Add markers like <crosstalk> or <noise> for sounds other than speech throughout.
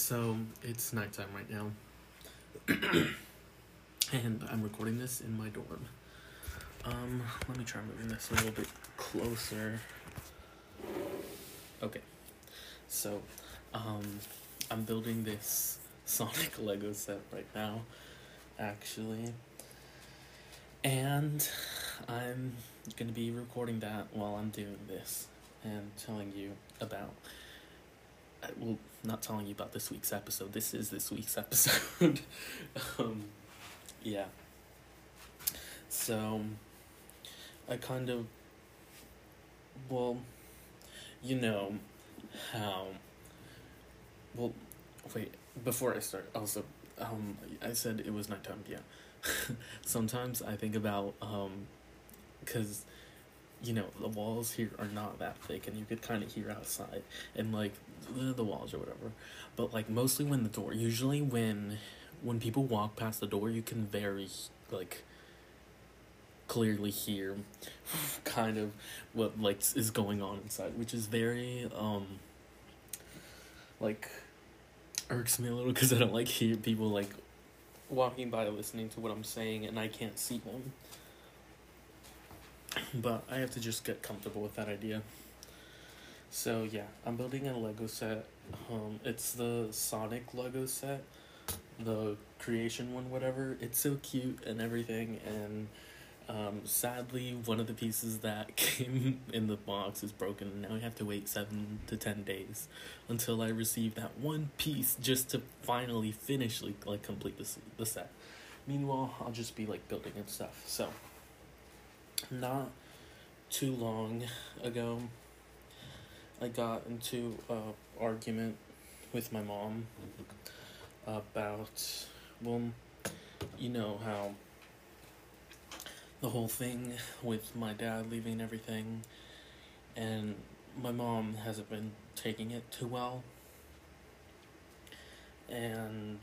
So it's nighttime right now, <clears throat> and I'm recording this in my dorm. Um, let me try moving this a little bit closer. Okay, so um, I'm building this <laughs> Sonic Lego set right now, actually, and I'm gonna be recording that while I'm doing this and telling you about. uh, Well, not telling you about this week's episode. This is this week's <laughs> episode. um, yeah. So, I kind of, well, you know how. Well, wait. Before I start, also, um, I said it was nighttime. Yeah. <laughs> Sometimes I think about um, because you know the walls here are not that thick and you could kind of hear outside and like the, walls or whatever but like mostly when the door usually when when people walk past the door you can very like clearly hear <laughs> kind of what like is going on inside which is very um like irks me a little because i don't like hear people like walking by listening to what i'm saying and i can't see them but I have to just get comfortable with that idea. So yeah, I'm building a Lego set. Um, it's the Sonic Lego set, the creation one, whatever. It's so cute and everything, and um, sadly, one of the pieces that <laughs> came in the box is broken. and Now I have to wait seven to ten days until I receive that one piece just to finally finish like like complete the the set. Meanwhile, I'll just be like building and stuff. So not too long ago, I got into a argument with my mom about well, you know how the whole thing with my dad leaving everything, and my mom hasn't been taking it too well, and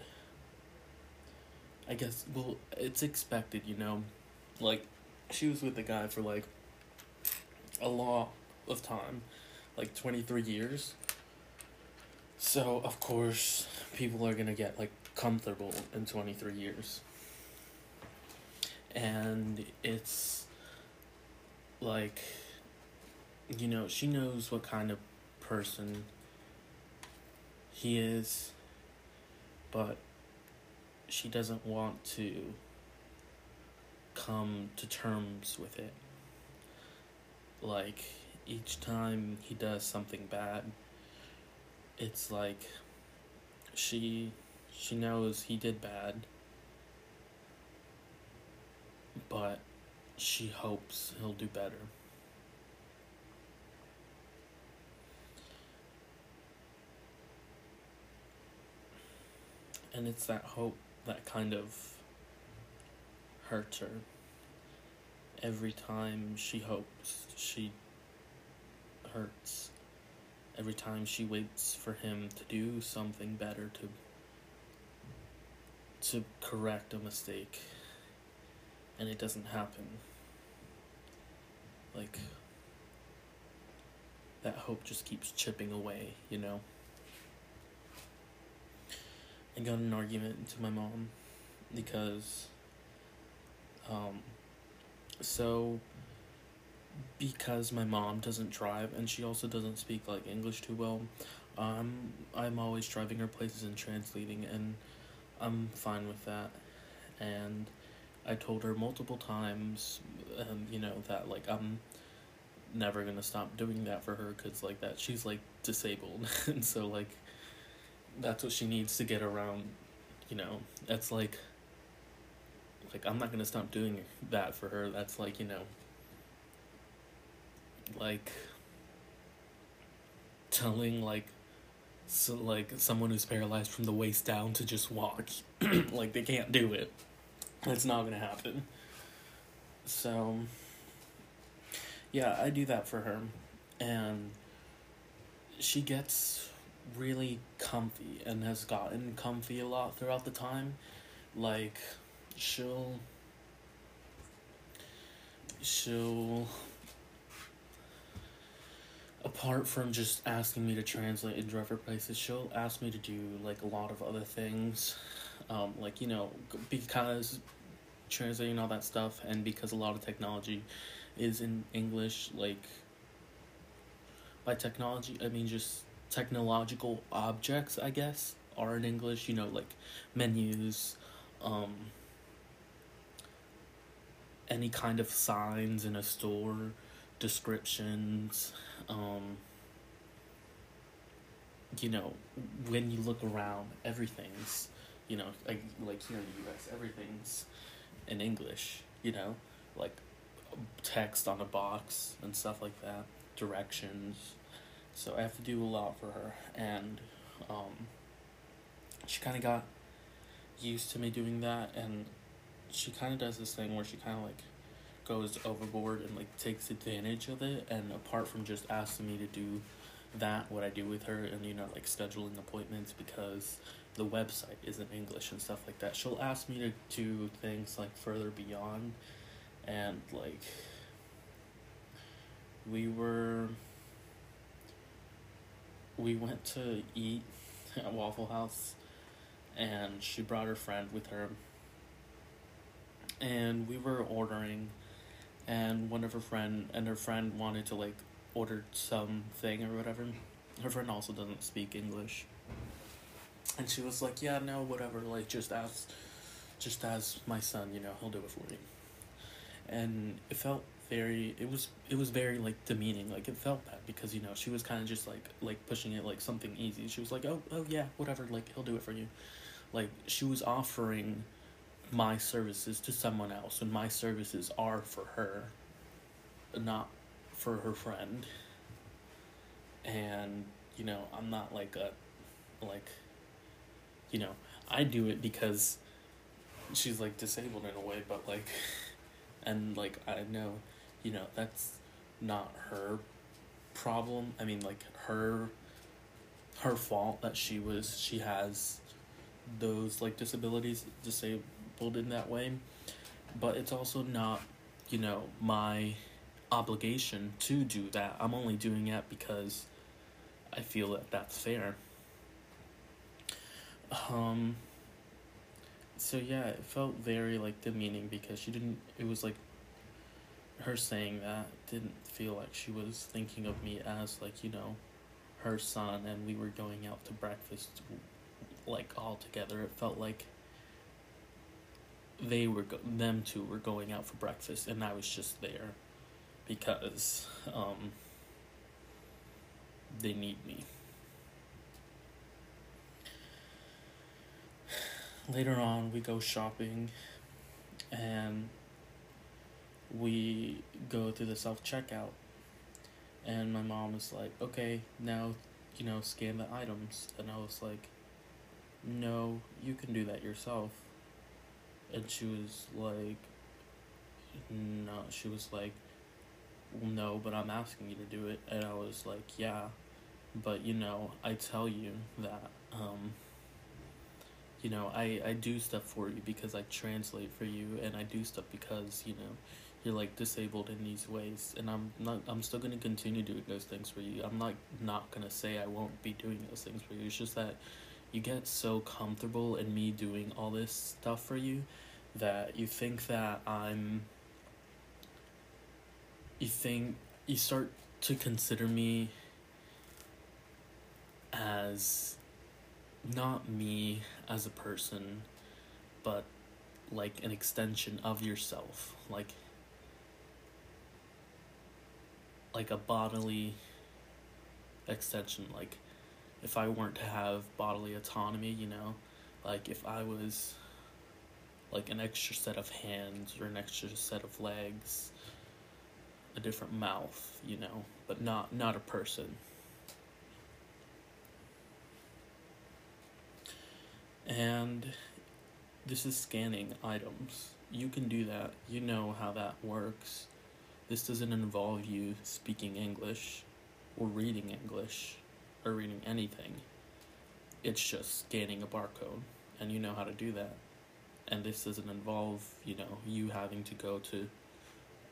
I guess well, it's expected, you know, like she was with the guy for like a lot of time, like 23 years. So, of course, people are going to get like comfortable in 23 years. And it's like, you know, she knows what kind of person he is, but she doesn't want to come to terms with it. Like each time he does something bad, it's like she she knows he did bad, but she hopes he'll do better. And it's that hope that kind of hurts her every time she hopes she hurts. Every time she waits for him to do something better to to correct a mistake. And it doesn't happen. Like that hope just keeps chipping away you know? I got an argument to my mom because um so because my mom doesn't drive and she also doesn't speak like English too well, um I'm always driving her places and translating and I'm fine with that. And I told her multiple times um you know that like I'm never to stop doing that for her cuz like that she's like disabled <laughs> and so like that's what she needs to get around, you know. That's like like I'm not gonna stop doing that for her. That's like you know, like telling like so like someone who's paralyzed from the waist down to just walk, <clears throat> like they can't do it. It's not gonna happen. So yeah, I do that for her, and she gets really comfy and has gotten comfy a lot throughout the time. Like she'll she'll apart from just asking me to translate in driver places, she'll ask me to do like a lot of other things, um, like you know because translating all that stuff and because a lot of technology is in English, like by technology I mean just technological objects, I guess, are in English. You know, like menus, um, any kind of signs in a store, descriptions, um, you know, when you look around, everything's, you know, like like here in the U.S., everything's in English. You know, like text on a box and stuff like that, directions. So I have to do a lot for her, and um, she kind of got used to me doing that, and she kind of does this thing where she kind of like goes overboard and like takes advantage of it and apart from just asking me to do that what i do with her and you know like scheduling appointments because the website is in english and stuff like that she'll ask me to do things like further beyond. And like we were we went to eat <laughs> at waffle house and she brought her friend with her. And we were ordering and one of her friend and her friend wanted to like order something or whatever. Her friend also doesn't speak English. And she was like, Yeah, no, whatever, like just ask just ask my son, you know, he'll do it for you. And it felt very it was it was very like demeaning, like it felt bad because, you know, she was kinda just like like pushing it like something easy. She was like, Oh oh yeah, whatever, like he'll do it for you. Like she was offering my services to someone else and my services are for her not for her friend. And you know i'm not like a like you know i do it because she's like disabled in a way but like <laughs> and like i know you know that's not her problem. I mean like her her fault that she was she has those like disabilities disabled in that way. But it's also not you know my obligation to do that. I'm only doing it because i feel that that's fair. Um so yeah it felt very like demeaning because she didn't it was like her saying that didn't feel like she was thinking of me as like you know her son and we were going out to breakfast like all together. It felt like they were go- them two were going out for breakfast and I was just there because um, they need me. Later on, we go shopping and we go to the self checkout. And my mom was like, okay, now, you know, scan the items. And I was like, no, you can do that yourself. And she was like, no, she was like, no, but I'm asking you to do it. And I was like, yeah, but you know, I tell you that, um, you know, I, I do stuff for you because I translate for you and I do stuff because, you know, you're like disabled in these ways and I'm not I'm still gonna continue doing those things for you. I'm not not gonna say I won't be doing those things for you. It's just that you get so comfortable in me doing all this stuff for you that you think that I'm you think you start to consider me as not me as a person but like an extension of yourself like like a bodily extension like if I weren't to have bodily autonomy, you know, like if I was like an extra set of hands or an extra set of legs, a different mouth, you know, but not not a person. And this is scanning items. You can do that. You know how that works. This doesn't involve you speaking English or reading English or reading anything. It's just scanning a barcode, and you know how to do that. And this doesn't involve, you know, you having to go to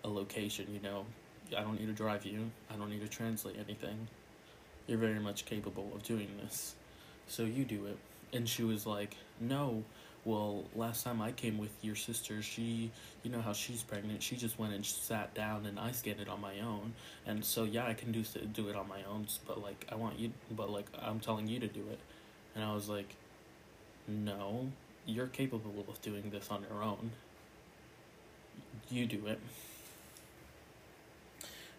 a location, you know, I don't need to drive you. I don't need to translate anything. You're very much capable of doing this. So you do it. And she was like, No, well, last time I came with your sister, she, you know how she's pregnant, she just went and sat down and I scanned it on my own. And so, yeah, I can do, do it on my own, but like, I want you, but like, I'm telling you to do it. And I was like, No, you're capable of doing this on your own. You do it.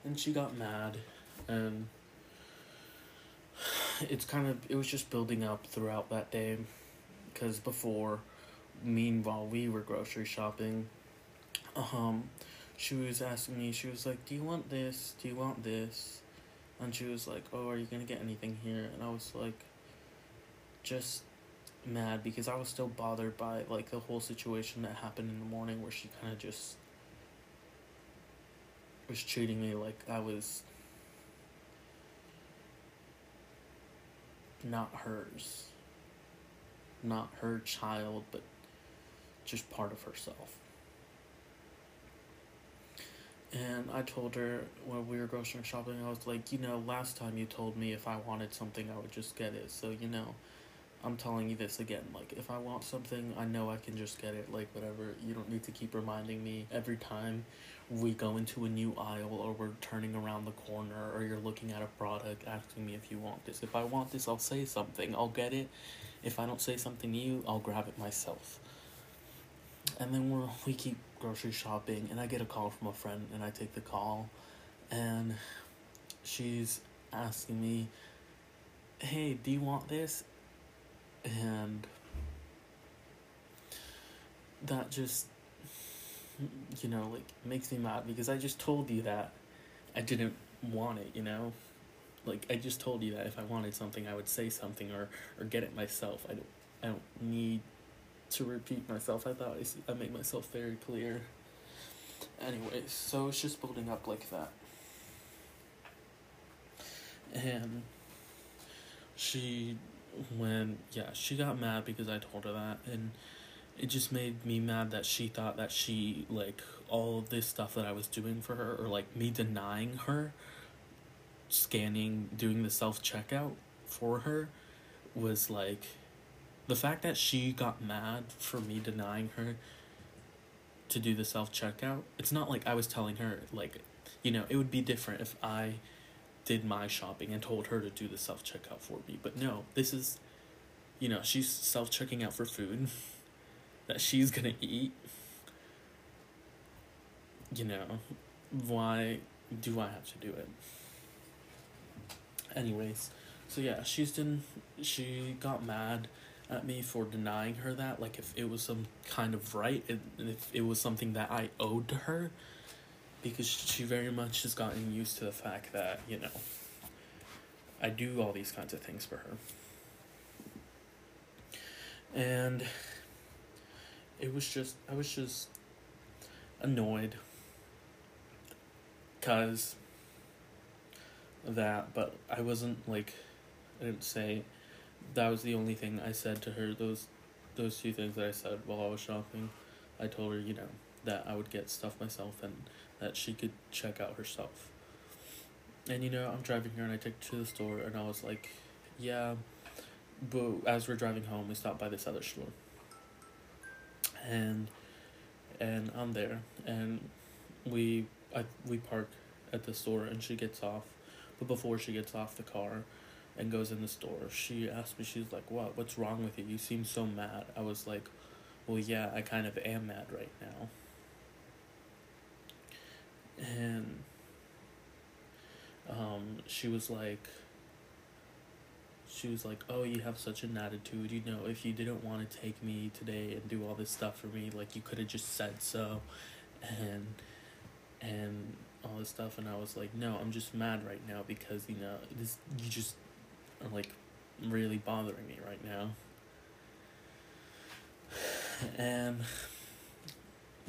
And she got mad, and <sighs> it's kind of, it was just building up throughout that day. Because before, meanwhile, we were grocery shopping, um, she was asking me, she was like, Do you want this? Do you want this? And she was like, Oh, are you gonna get anything here? And I was like, Just mad because I was still bothered by like the whole situation that happened in the morning where she kind of just was treating me like I was not hers. Not her child, but just part of herself. And I told her when we were grocery shopping, I was like, you know, last time you told me if I wanted something, I would just get it. So, you know, I'm telling you this again. Like, if I want something, I know I can just get it. Like, whatever. You don't need to keep reminding me every time we go into a new aisle or we're turning around the corner or you're looking at a product asking me if you want this. If I want this, I'll say something. I'll get it. If I don't say something to you, I'll grab it myself. And then we we keep grocery shopping, and I get a call from a friend, and I take the call, and she's asking me, "Hey, do you want this?" And that just you know, like makes me mad because I just told you that I didn't want it, you know? Like I just told you that if I wanted something I would say something or or get it myself. I don't I don't need to repeat myself. I thought I, I made myself very clear. Anyways, so it's just building up like that. And she when yeah, she got mad because I told her that and it just made me mad that she thought that she like all of this stuff that I was doing for her or like me denying her scanning doing the self checkout for her was like the fact that she got mad for me denying her to do the self checkout it's not like I was telling her like you know it would be different if I did my shopping and told her to do the self checkout for me but no this is you know she's self checking out for food <laughs> that she's gonna eat, you know, why do I have to do it? Anyways, so yeah, she's done. She got mad at me for denying her that, like if it was some kind of right, and if it was something that I owed to her, because she very much has gotten used to the fact that you know. I do all these kinds of things for her. And it was just I was just annoyed cuz that but I wasn't like I didn't say that was the only thing I said to her. Those those two things that I said while I was shopping I told her you know that I would get stuff myself and that she could check out herself. And you know I'm driving here and I take her to the store and I was like yeah but as we're driving home we stopped by this other store. And and I'm there and we I we park at the store and she gets off. But before she gets off the car and goes in the store. She asked me she's like what? What's wrong with you? You seem so mad. I was like well yeah I kind of am mad right now. And um she was like she was like, "Oh, you have such an attitude. You know, if you didn't want to take me today and do all this stuff for me, like you could have just said so." And and all this stuff and I was like, "No, I'm just mad right now because, you know, this you just like really bothering me right now." And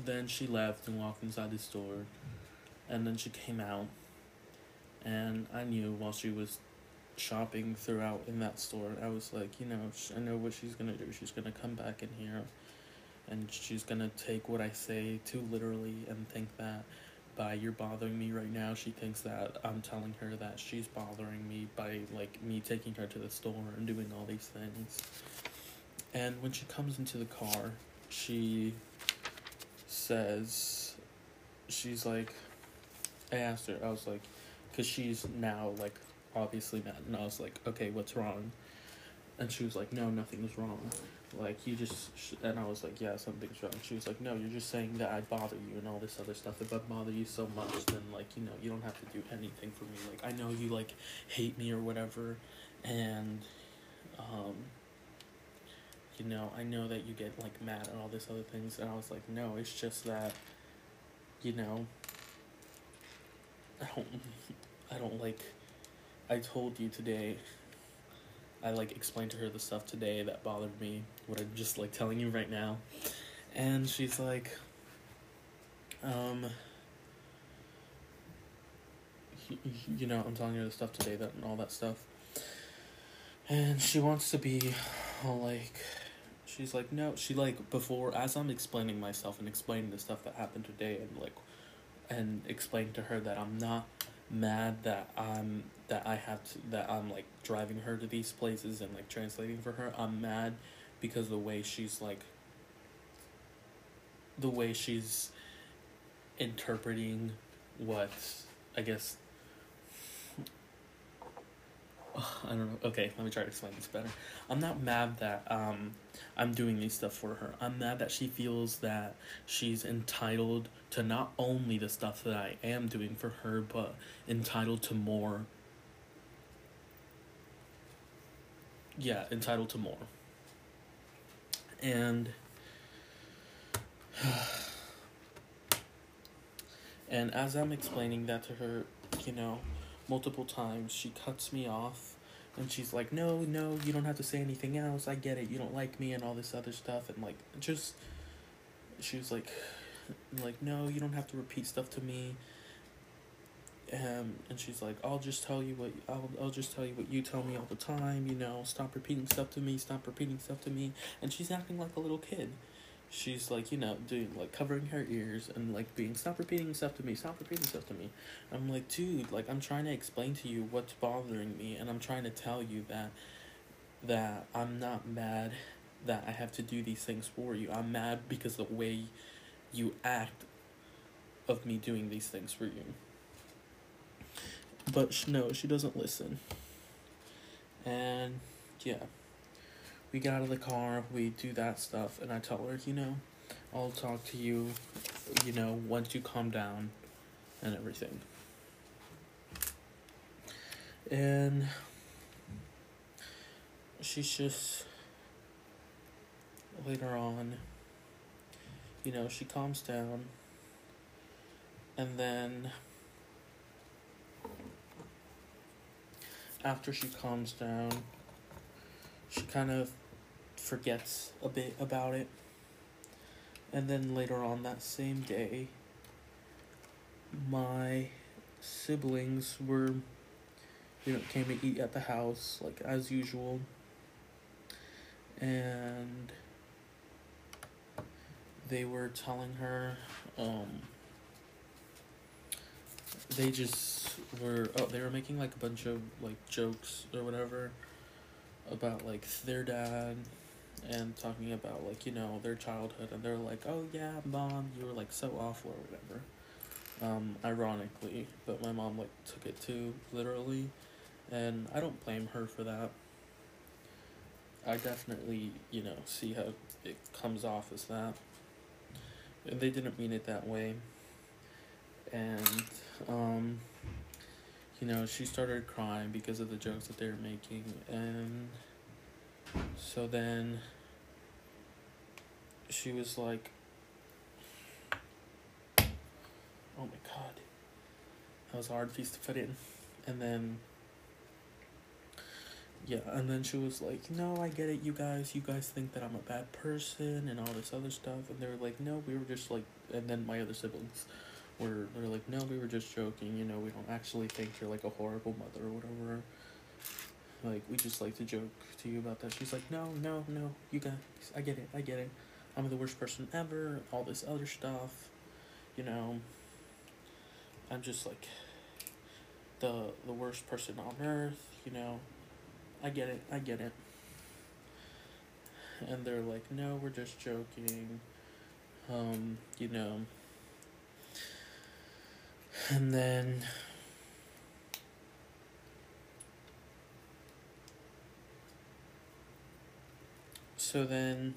then she left and walked inside the store. And then she came out. And I knew while she was shopping throughout in that store. I was like, you know, I know what she's gonna do. She's gonna come back in here and she's gonna take what I say too literally and think that by you're bothering me right now. She thinks that I'm telling her that she's bothering me by like me taking her to the store and doing all these things. And when she comes into the car, she says, she's like, I asked her, I was like, because she's now like obviously mad, and I was like, okay, what's wrong? And she was like, no, nothing nothing's wrong. Like, you just, sh-. and I was like, yeah, something's wrong. She was like, no, you're just saying that I bother you and all this other stuff. If I bother you so much, then, like, you know, you don't have to do anything for me. Like, I know you, like, hate me or whatever, and, um, you know, I know that you get like mad and all this other things, and I was like, no, it's just that, you know, I don't, <laughs> I don't like. I told you today. I like explained to her the stuff today that bothered me. What I'm just like telling you right now, and she's like, um. You know, I'm telling her the stuff today that and all that stuff. And she wants to be all like she's like no she like before as i'm explaining myself and explaining the stuff that happened today and like and explain to her that i'm not mad that i'm that i have to that i'm like driving her to these places and like translating for her i'm mad because the way she's like the way she's interpreting what i guess <sighs> I don't know. Okay, let me try to explain this better. I'm not mad that um, I'm doing these stuff for her. I'm mad that she feels that she's entitled to not only the stuff that I am doing for her, but entitled to more. Yeah, entitled to more. And and as I'm explaining that to her, you know, multiple times. She cuts me off and she's like, No, no, you don't have to say anything else. I get it. You don't like me and all this other stuff. And like, just, she was like, like, No, you don't have to repeat stuff to me. Um, and she's like, I'll just tell you what I'll I'll just tell you what you tell me all the time. You know, stop repeating stuff to me. Stop repeating stuff to me. And she's acting like a little kid she's like you know doing like covering her ears and like being stop repeating stuff to me stop repeating stuff to me i'm like dude like i'm trying to explain to you what's bothering me and i'm trying to tell you that that i'm not mad that i have to do these things for you i'm mad because the way you act of me doing these things for you but no she doesn't listen. And yeah. We get out of the car, we do that stuff, and I tell her, you know, I'll talk to you, you know, once you calm down and everything. And she's just later on, you know, she calms down, and then after she calms down, she kind of forgets a bit about it. And then later on that same day, my siblings were, you know, came to eat at the house, like as usual. And they were telling her, um, they just were, oh, they were making like a bunch of like jokes or whatever about like their dad and talking about like you know their childhood and they're like oh yeah mom you were like so awful or whatever um ironically but my mom like took it too literally and i don't blame her for that. I definitely you know see how it comes off as that. And they didn't mean it that way and um you know, she started crying because of the jokes that they were making, and so then she was like, "Oh my god, that was a hard piece to put in," and then. Yeah, and then she was like, "No, I get it, you guys. You guys think that I'm a bad person and all this other stuff." And they were like, "No, we were just like." And then my other siblings were they're like, no, we were just joking. You know, we don't actually think you're like a horrible mother or whatever. Like we just like to joke to you about that. She's like, no, no, no, you guys, I get it, I get it. I'm the worst person ever. All this other stuff, you know. I'm just like the the worst person on earth, you know. I get it, I get it. And they're like, no, we're just joking. Um, you know. And then so then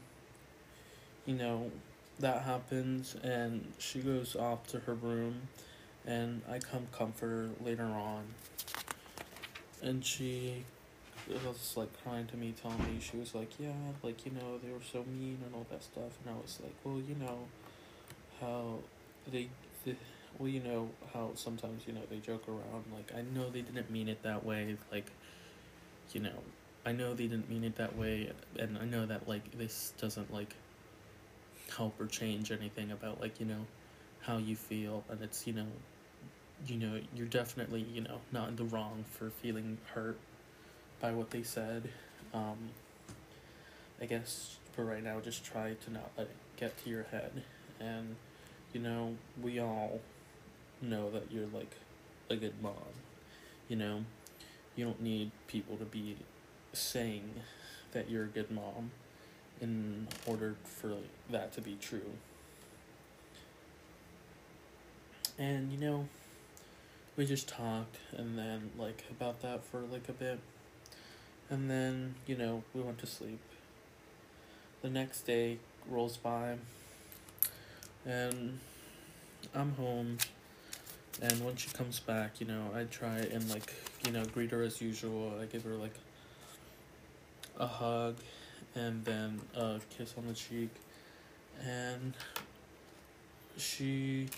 you know that happens and she goes off to her room and I come comfort her later on. And she was like crying to me telling me she was like yeah like you know they were so mean and all that stuff. And I was like well you know how they, they well you know how sometimes you know they joke around like I know they didn't mean it that way like you know I know they didn't mean it that way and I know that like this doesn't like help or change anything about like you know how you feel and it's you know you know you're definitely you know not in the wrong for feeling hurt by what they said. Um i guess for right now just try to not let it get to your head. And you know we all know that you're like a good mom you know you don't need people to be saying that you're a good mom in order for that to be true. And you know, we just talked and then like about that for like a bit. And then, you know, we went to sleep. The next day rolls by and I'm home and when she comes back, you know, I try and like, you know, greet her as usual. I give her like a hug and then a kiss on the cheek and she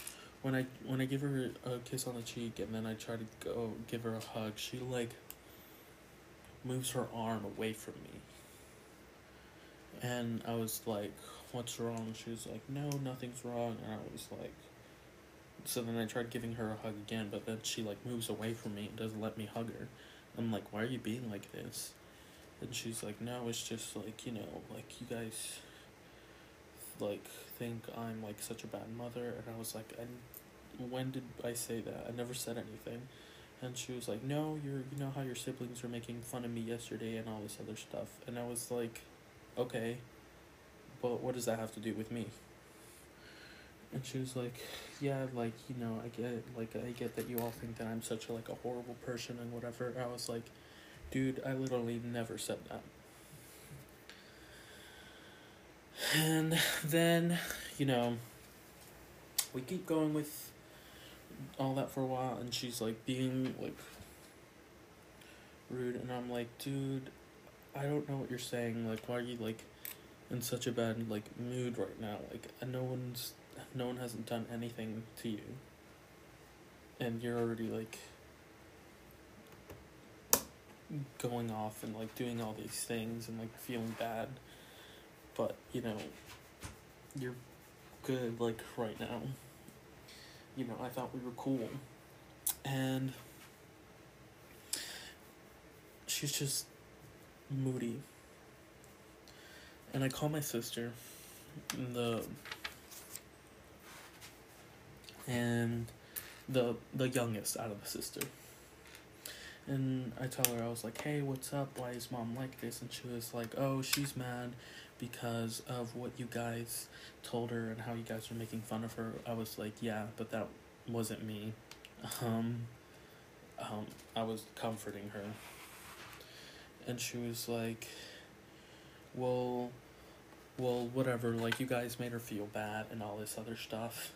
when I when I give her a kiss on the cheek and then I try to go give her a hug, she like moves her arm away from me. And I was like, What's wrong? She was like, No, nothing's wrong and I was like so then I tried giving her a hug again, but then she like moves away from me and doesn't let me hug her. I'm like, Why are you being like this? And she's like, no, it's just like, you know, like you guys like think I'm like such a bad mother and I was like, and when did I say that? I never said anything. And she was like, No, you're you know how your siblings were making fun of me yesterday and all this other stuff and I was like, Okay, but what does that have to do with me? And she was like, Yeah, like, you know, I get like I get that you all think that I'm such a like a horrible person and whatever. I was like Dude, I literally never said that. And then, you know, we keep going with all that for a while, and she's like being like rude, and I'm like, dude, I don't know what you're saying. Like, why are you like in such a bad like mood right now? Like, no one's, no one hasn't done anything to you, and you're already like going off and like doing all these things and like feeling bad. But you know you're good like right now. You know i thought we were cool. And she's just moody. And i call my sister the and the the youngest out of the sister and I tell her, I was like, hey, what's up? Why is mom like this? And she was like, oh, she's mad because of what you guys told her and how you guys were making fun of her. I was like, yeah, but that wasn't me. Um, um, I was comforting her. And she was like, well, well, whatever. Like, you guys made her feel bad and all this other stuff.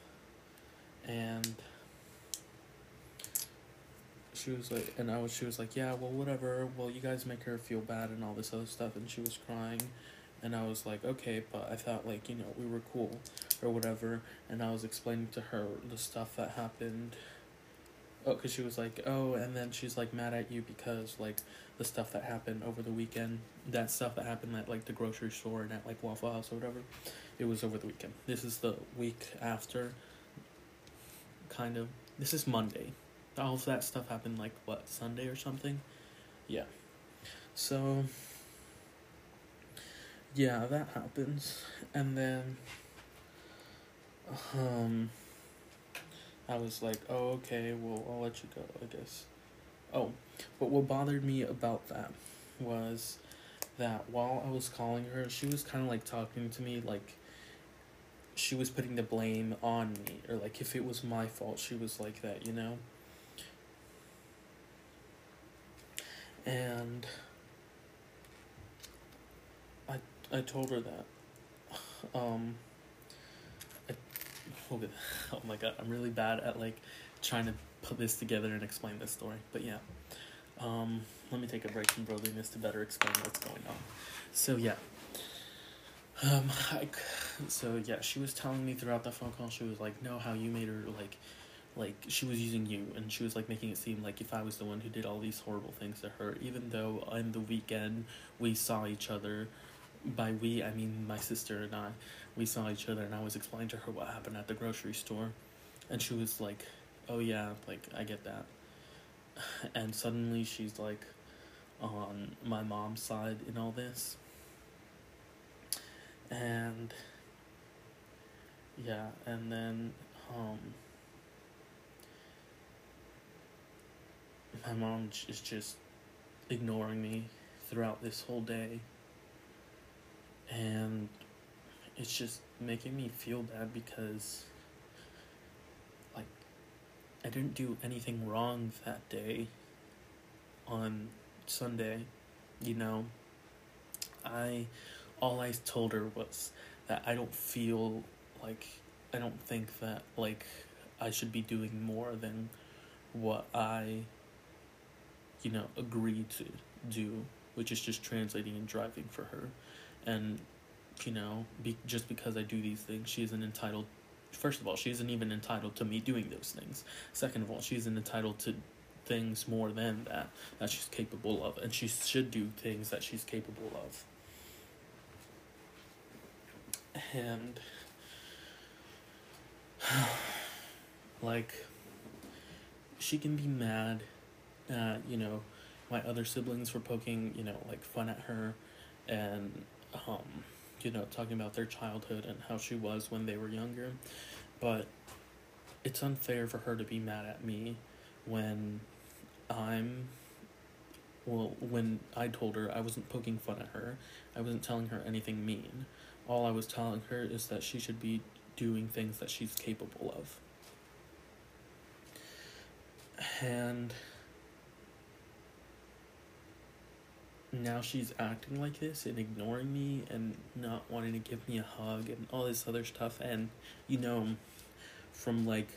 And she was like, and I was, she was like, yeah, well, whatever. Well, you guys make her feel bad and all this other stuff, and she was crying, and I was like, okay, but I thought like you know we were cool, or whatever, and I was explaining to her the stuff that happened. Oh, cause she was like, oh, and then she's like mad at you because like the stuff that happened over the weekend, that stuff that happened at like the grocery store and at like Waffle House or whatever, it was over the weekend. This is the week after. Kind of. This is Monday all of that stuff happened like what Sunday or something. Yeah. So yeah, that happens. And then um I was like, oh, okay, well, I'll let you go, I guess. Oh, but what bothered me about that was that while I was calling her, she was kind of like talking to me like she was putting the blame on me, or like if it was my fault, she was like that, you know? And I I told her that. <sighs> Um I, oh, <laughs> oh my god, I'm really bad at like trying to put this together and explain this story. But yeah. Um let me take a break from brothering this to better explain what's going on. So yeah. Um, I, so yeah, she was telling me throughout the phone call, she was like, "No, how you made her like, like she was using you, and she was like making it seem like if I was the one who did all these horrible things to her, even though on the weekend we saw each other. By we, I mean my sister and I. We saw each other, and I was explaining to her what happened at the grocery store, and she was like, "Oh yeah, like I get that." <sighs> And suddenly she's like, on my mom's side in all this. And yeah, and then um my mom is just ignoring me throughout this whole day. And it's just making me feel bad because like I didn't do anything wrong that day on Sunday, you know, I all I told her was that I don't feel like I don't think that like I should be doing more than what I you know agreed to do, which is just translating and driving for her. And you know, be, just because I do these things, she isn't entitled first of all, she isn't even entitled to me doing those things. Second of all, she isn't entitled to things more than that that she's capable of, and she should do things that she's capable of. And <sighs> like she can be mad at, you know, my other siblings for poking, you know, like fun at her and um you know, talking about their childhood and how she was when they were younger. But it's unfair for her to be mad at me when I'm well, when I told her I wasn't poking fun at her, I wasn't telling her anything mean. All I was telling her is that she should be doing things that she's capable of. And now she's acting like this and ignoring me and not wanting to give me a hug and all this other stuff and you know from like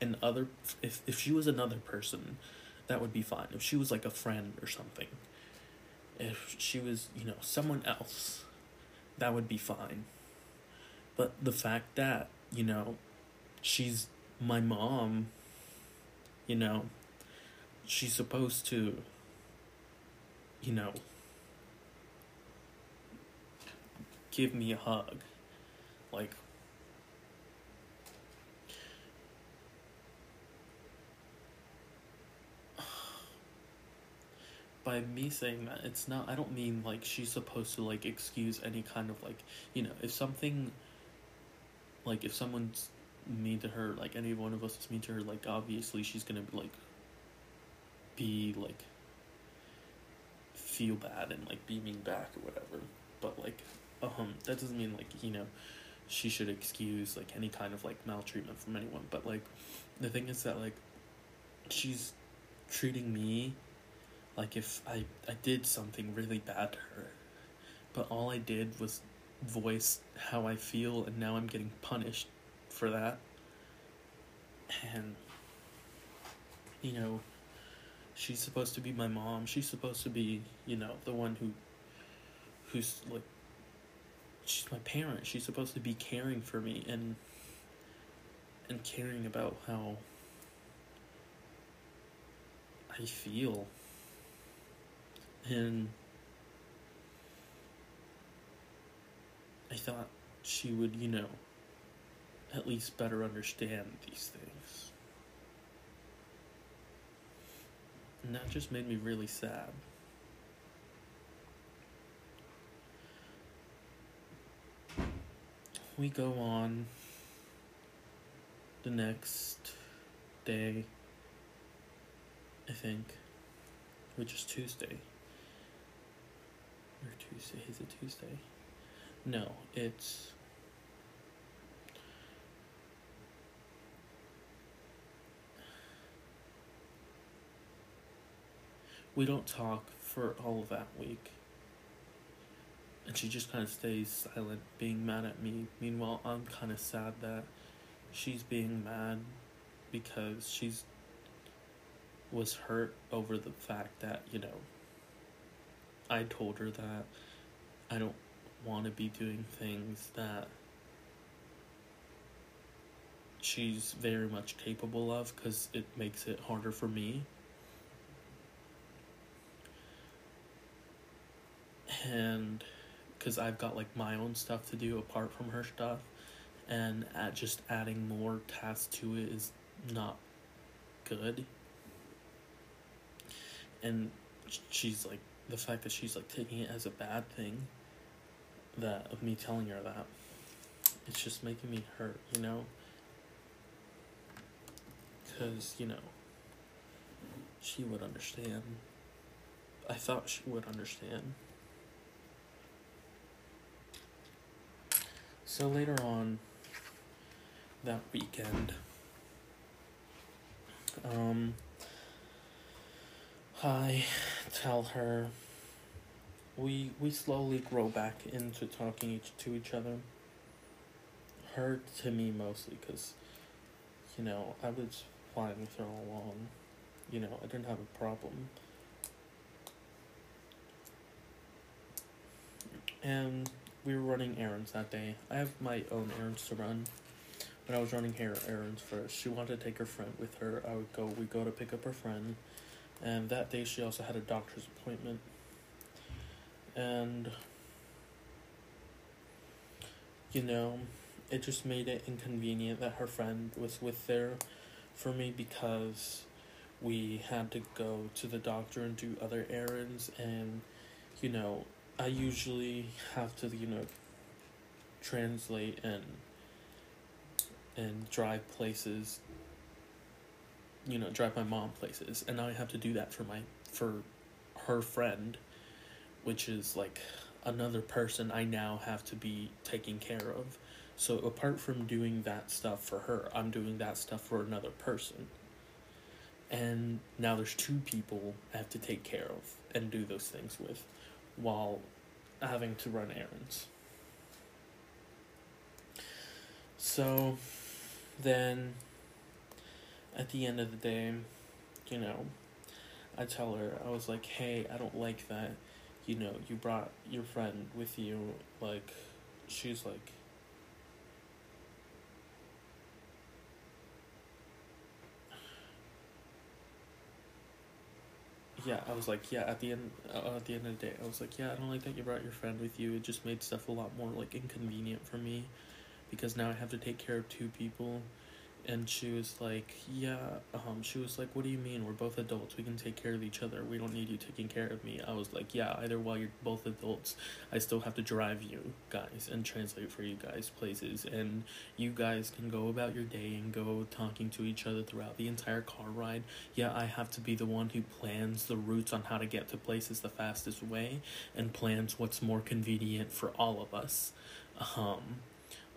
an other if if she was another person, that would be fine. If she was like a friend or something, if she was you know someone else, that would be fine. But the fact that you know, she's my mom. You know, she's supposed to. You know, give me a hug. Like, by me saying that, it's not. I don't mean like she's supposed to like excuse any kind of like you know if something. Like if someone's mean to her, like any one of us is mean to her, like obviously she's gonna like. Be like. Feel bad and like be mean back or whatever, but like, um, that doesn't mean like you know, she should excuse like any kind of like maltreatment from anyone. But like, the thing is that like, she's treating me like if I, I did something really bad to her, but all I did was voice how I feel, and now I'm getting punished for that. And, you know, she's supposed to be my mom. She's supposed to be, you know, the one who, who's like, she's my parent. She's supposed to be caring for me and, and caring about how I feel and I thought she would, you know, at least better understand these things. And that just made me really sad. We go on the next day, I think, which is Tuesday. Or Tuesday? Is it Tuesday? No, it's. We don't talk for all of that week. And she just kind of stays silent, being mad at me. Meanwhile, I'm kind of sad that she's being mad because she's was hurt over the fact that, you know, I told her that I don't want to be doing things that she's very much capable of because it makes it harder for me. And because I've got like my own stuff to do apart from her stuff, and at just adding more tasks to it is not good. And she's like, the fact that she's like taking it as a bad thing, that of me telling her that, it's just making me hurt, you know? Because, you know, she would understand. I thought she would understand. So later on that weekend, um, I tell her we we slowly grow back into talking each, to each other. Her to me mostly because, you know, I was fine with her all along. You know, I didn't have a problem. And we were running errands that day. I have my own errands to run. But I was running her errands first. She wanted to take her friend with her. I would go we go to pick up her friend. And that day she also had a doctor's appointment. And you know, it just made it inconvenient that her friend was with there for me because we had to go to the doctor and do other errands and you know I usually have to, you know, translate and and drive places you know, drive my mom places and now I have to do that for my for her friend which is like another person I now have to be taking care of. So apart from doing that stuff for her, I'm doing that stuff for another person. And now there's two people I have to take care of and do those things with while having to run errands. So then at the end of the day, you know, I tell her, I was like, hey, I don't like that, you know, you brought your friend with you. Like, she's like, yeah, I was like, yeah. At the end, uh, at the end of the day, I was like, yeah, I don't like that you brought your friend with you. It just made stuff a lot more like inconvenient for me, because now I have to take care of two people, and she was like, yeah. Um, she was like, what do you mean? We're both adults. We can take care of each other. We don't need you taking care of me. I was like, yeah. Either while you're both adults, I still have to drive you guys and translate for you guys places, and you guys can go about your day and go talking to each other throughout the entire car ride. Yeah, I have to be the one who plans the routes on how to get to places the fastest way and plans what's more convenient for all of us um,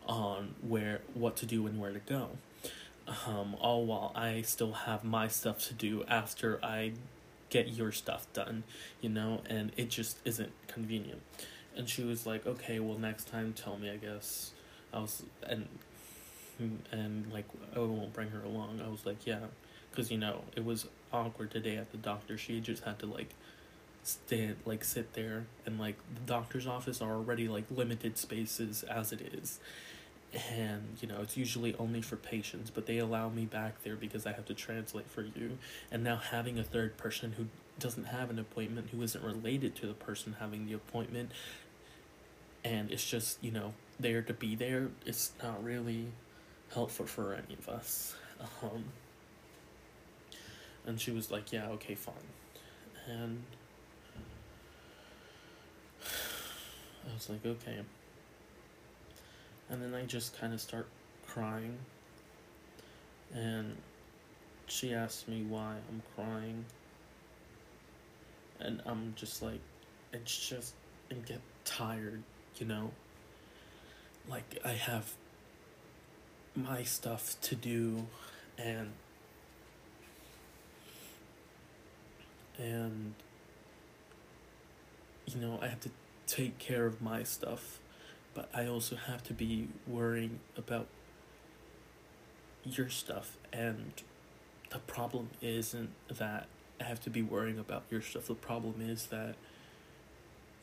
on where what to do and where to go. Um, all while I still have my stuff to do after I get your stuff done, you know, and it just isn't convenient. And she was like, "Okay, well next time tell me, I guess." I was and and like I won't bring her along. I was like, "Yeah." Cuz you know, it was awkward today at the doctor. She just had to like stand like sit there and like the doctor's office are already like limited spaces as it is and you know it's usually only for patients but they allow me back there because i have to translate for you. And now having a third person who doesn't have an appointment who isn't related to the person having the appointment and it's just you know there to be there it's not really helpful for any of us. Um and she was like yeah okay fine. And <sighs> i was like okay and then I just kind of start crying. and she asks me why I'm crying. And I'm just like, it's just, and get tired, you know? Like, I have my stuff to do, and, and, you know, I have to take care of my stuff, but I also have to be worrying about your stuff and the problem isn't that I have to be worrying about your stuff. The problem is that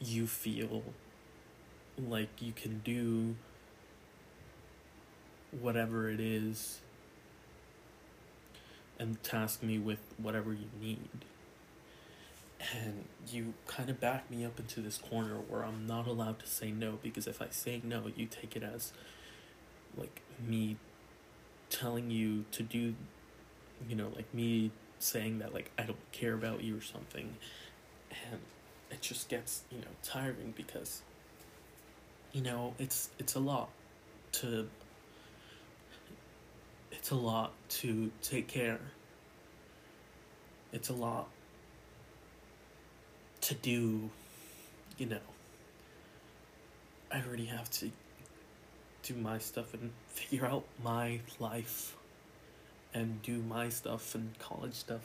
you feel like you can do whatever it is and task me with whatever you need. And you kind of back me up into this corner where I'm not allowed to say no because if I say no, you take it as like me telling you to do, you know, like me saying that like I don't care about you or something. And it just gets, you know, tiring because you know, it's it's a lot to it's a lot to take care. It's a lot to do, you know. I already have to do my stuff and <laughs> figure out my life and do my stuff and college stuff.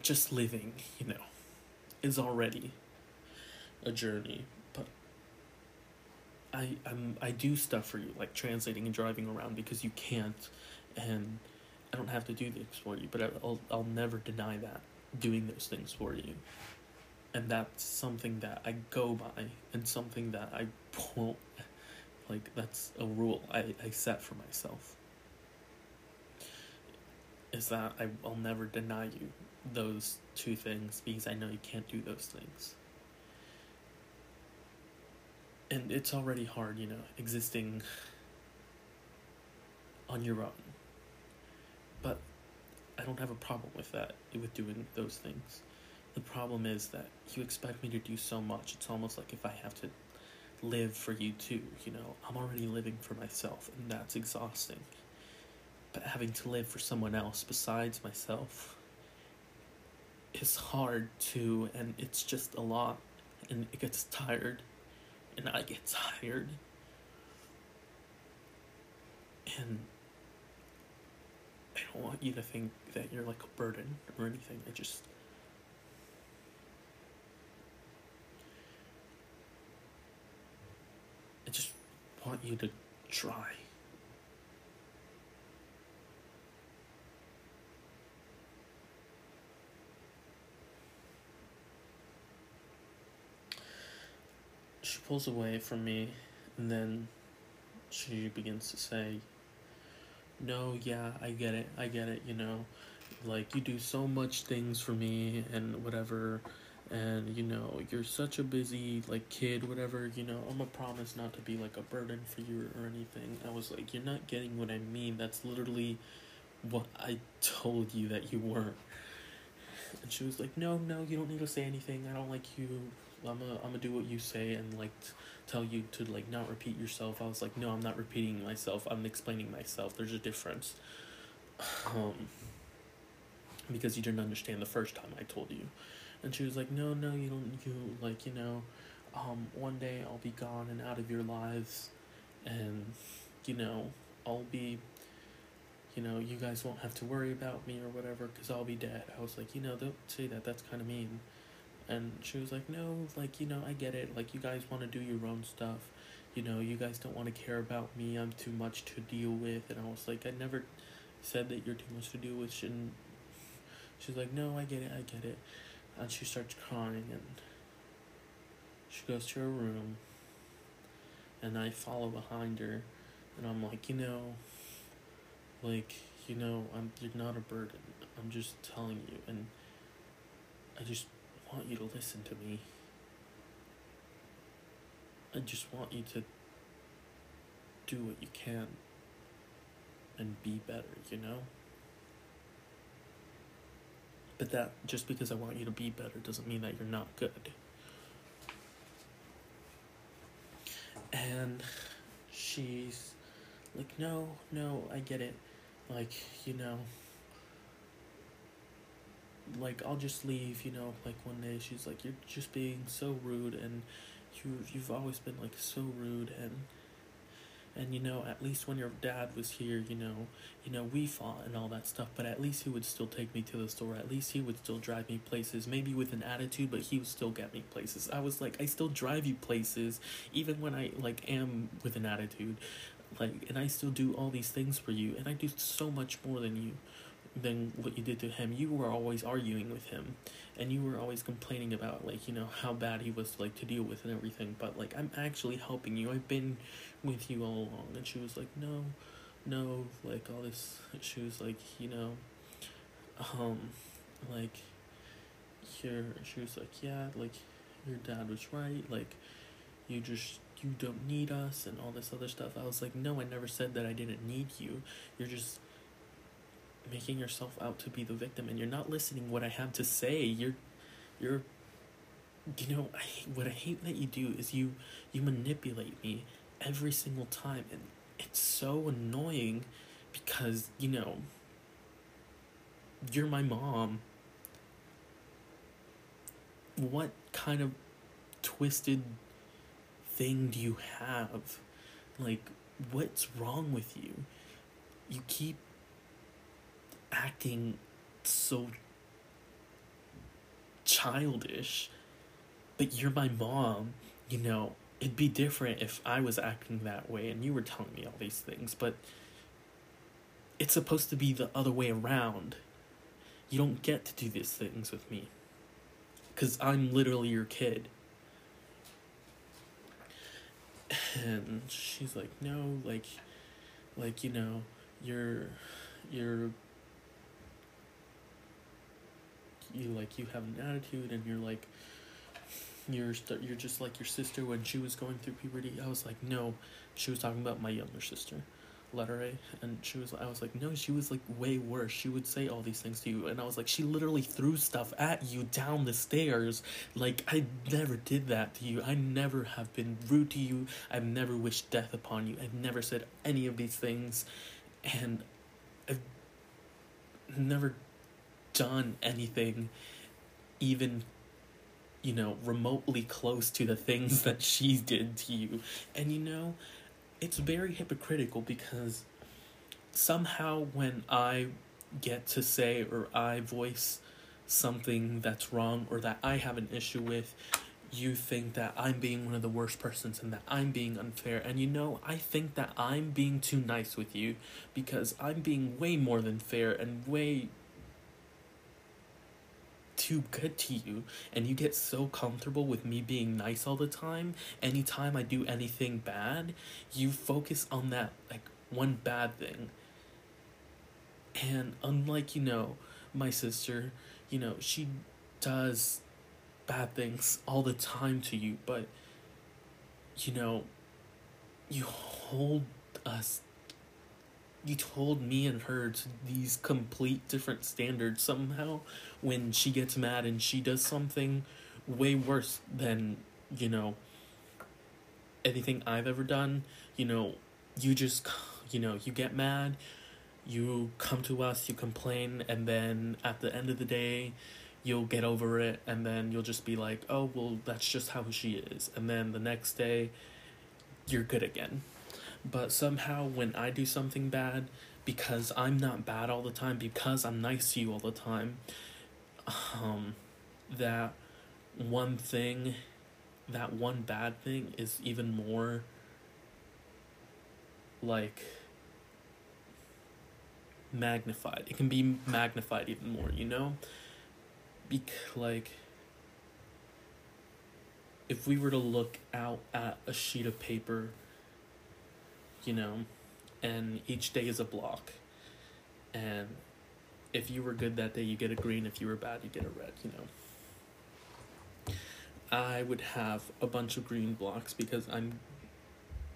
Just living, you know, is already a journey, but I I'm I do stuff for you like translating and driving around because you can't and I don't have to do this for you, but I'll I'll never deny that doing those things for you. And that's something that I go by and something that I won't like that's a rule I, I set for myself. Is that I, I'll never deny you those two things because I know you can't do those things. And it's already hard you know existing on your own I don't have a problem with that with doing those things the problem is that you expect me to do so much. It's almost like if I have to live for you too, you know, I'm already living for myself, and that's exhausting. But having to live for someone else besides myself is hard too, and it's just a lot, and it gets tired, and I get tired. And want you to think that you're like a burden or anything. I just I just want you to try. She pulls away from me and then she begins to say, No, yeah, I get it, I get it, you know. Like, you do so much things for me and whatever and you know you're such a busy like kid whatever you know. I'm a promise not to be like a burden for you or anything. I was like you're not getting what i mean. That's literally what i told you that you weren't. And she was like no no you don't need to say anything. I don't like you i'm gonna I'm gonna do what you say and like t- tell you to like not repeat yourself. I was like no i'm not repeating myself. I'm explaining myself. There's a difference. <sighs> Um because you didn't understand the first time i told you. And she was like, no, no, you don't, you, like, you know, um, one day I'll be gone and out of your lives, and, you know, I'll be, you know, you guys won't have to worry about me or whatever, because I'll be dead. I was like, you know, don't say that, that's kind of mean. And she was like, no, like, you know, I get it. Like, you guys want to do your own stuff. You know, you guys don't want to care about me. I'm too much to deal with. And I was like, I never said that you're too much to deal with. And she's like, no, I get it, I get it and she starts crying and she goes to her room and I follow behind her and I'm like, you know, like, you know, I'm you're not a burden. I'm just telling you and I just want you to listen to me. I just want you to do what you can and be better, you know? But that just because I want you to be better doesn't mean that you're not good. And she's like no no i get it like you know like i'll just leave you know like one day she's like you're just being so rude and you you've always been like so rude and and you know at least when your dad was here you know you know we fought and all that stuff but at least he would still take me to the store. At least he would still drive me places maybe with an attitude but he would still get me places. I was like i still drive you places even when i like am with an attitude like and i still do all these things for you and i do so much more than you than what you did to him. You were always arguing with him and you were always complaining about like you know how bad he was like to deal with and everything. But like i'm actually helping you. I've been with you all along. And she was like no no like all this. She was like you know um like here. she was like yeah like your dad was right. Like you just you don't need us and all this other stuff. I was like no i never said that i didn't need you. You're just making yourself out to be the victim and you're not listening what I have to say. You're you're you know, I what I hate that you do is you you manipulate me every single time and it's so annoying because, you know, you're my mom. What kind of twisted thing do you have? Like, what's wrong with you? You keep acting so childish, but you're my mom, you know, it'd be different if I was acting that way and you were telling me all these things, but it's supposed to be the other way around. You don't get to do these things with me. Because I'm literally your kid. And she's like, no, like, like, you know, you're, you're you like you have an attitude and you're like you're st- you're just like your sister when she was going through puberty. I was like, no, she was talking about my younger sister, letter A, and she was I was like, no, she was like way worse. She would say all these things to you, and I was like, she literally threw stuff at you down the stairs. Like I never did that to you. I never have been rude to you. I've never wished death upon you. I've never said any of these things, and I've never done anything even you know remotely close to the things that she did to you and you know it's very hypocritical because somehow when i get to say or i voice something that's wrong or that i have an issue with you think that I'm being one of the worst persons and that I'm being unfair. And you know, I think that I'm being too nice with you because I'm being way more than fair and way too good to you and you get so comfortable with me being nice all the time anytime i do anything bad you focus on that like one bad thing. And unlike you know my sister you know she does bad things all the time to you but you know you hold us you told me and her to these complete different standards somehow. When she gets mad and she does something way worse than you know anything i've ever done you know you just you know you get mad you come to us you complain and then at the end of the day you'll get over it and then you'll just be like oh well that's just how she is. And then the next day you're good again but somehow, when I do something bad, because I'm not bad all the time, because I'm nice to you all the time, um, that one thing, that one bad thing is even more like magnified. It can be magnified even more, you know? Bec- like, if we were to look out at a sheet of paper you know, and each day is a block. And if you were good that day, you get a green. If you were bad, you get a red, you know. I would have a bunch of green blocks because I'm,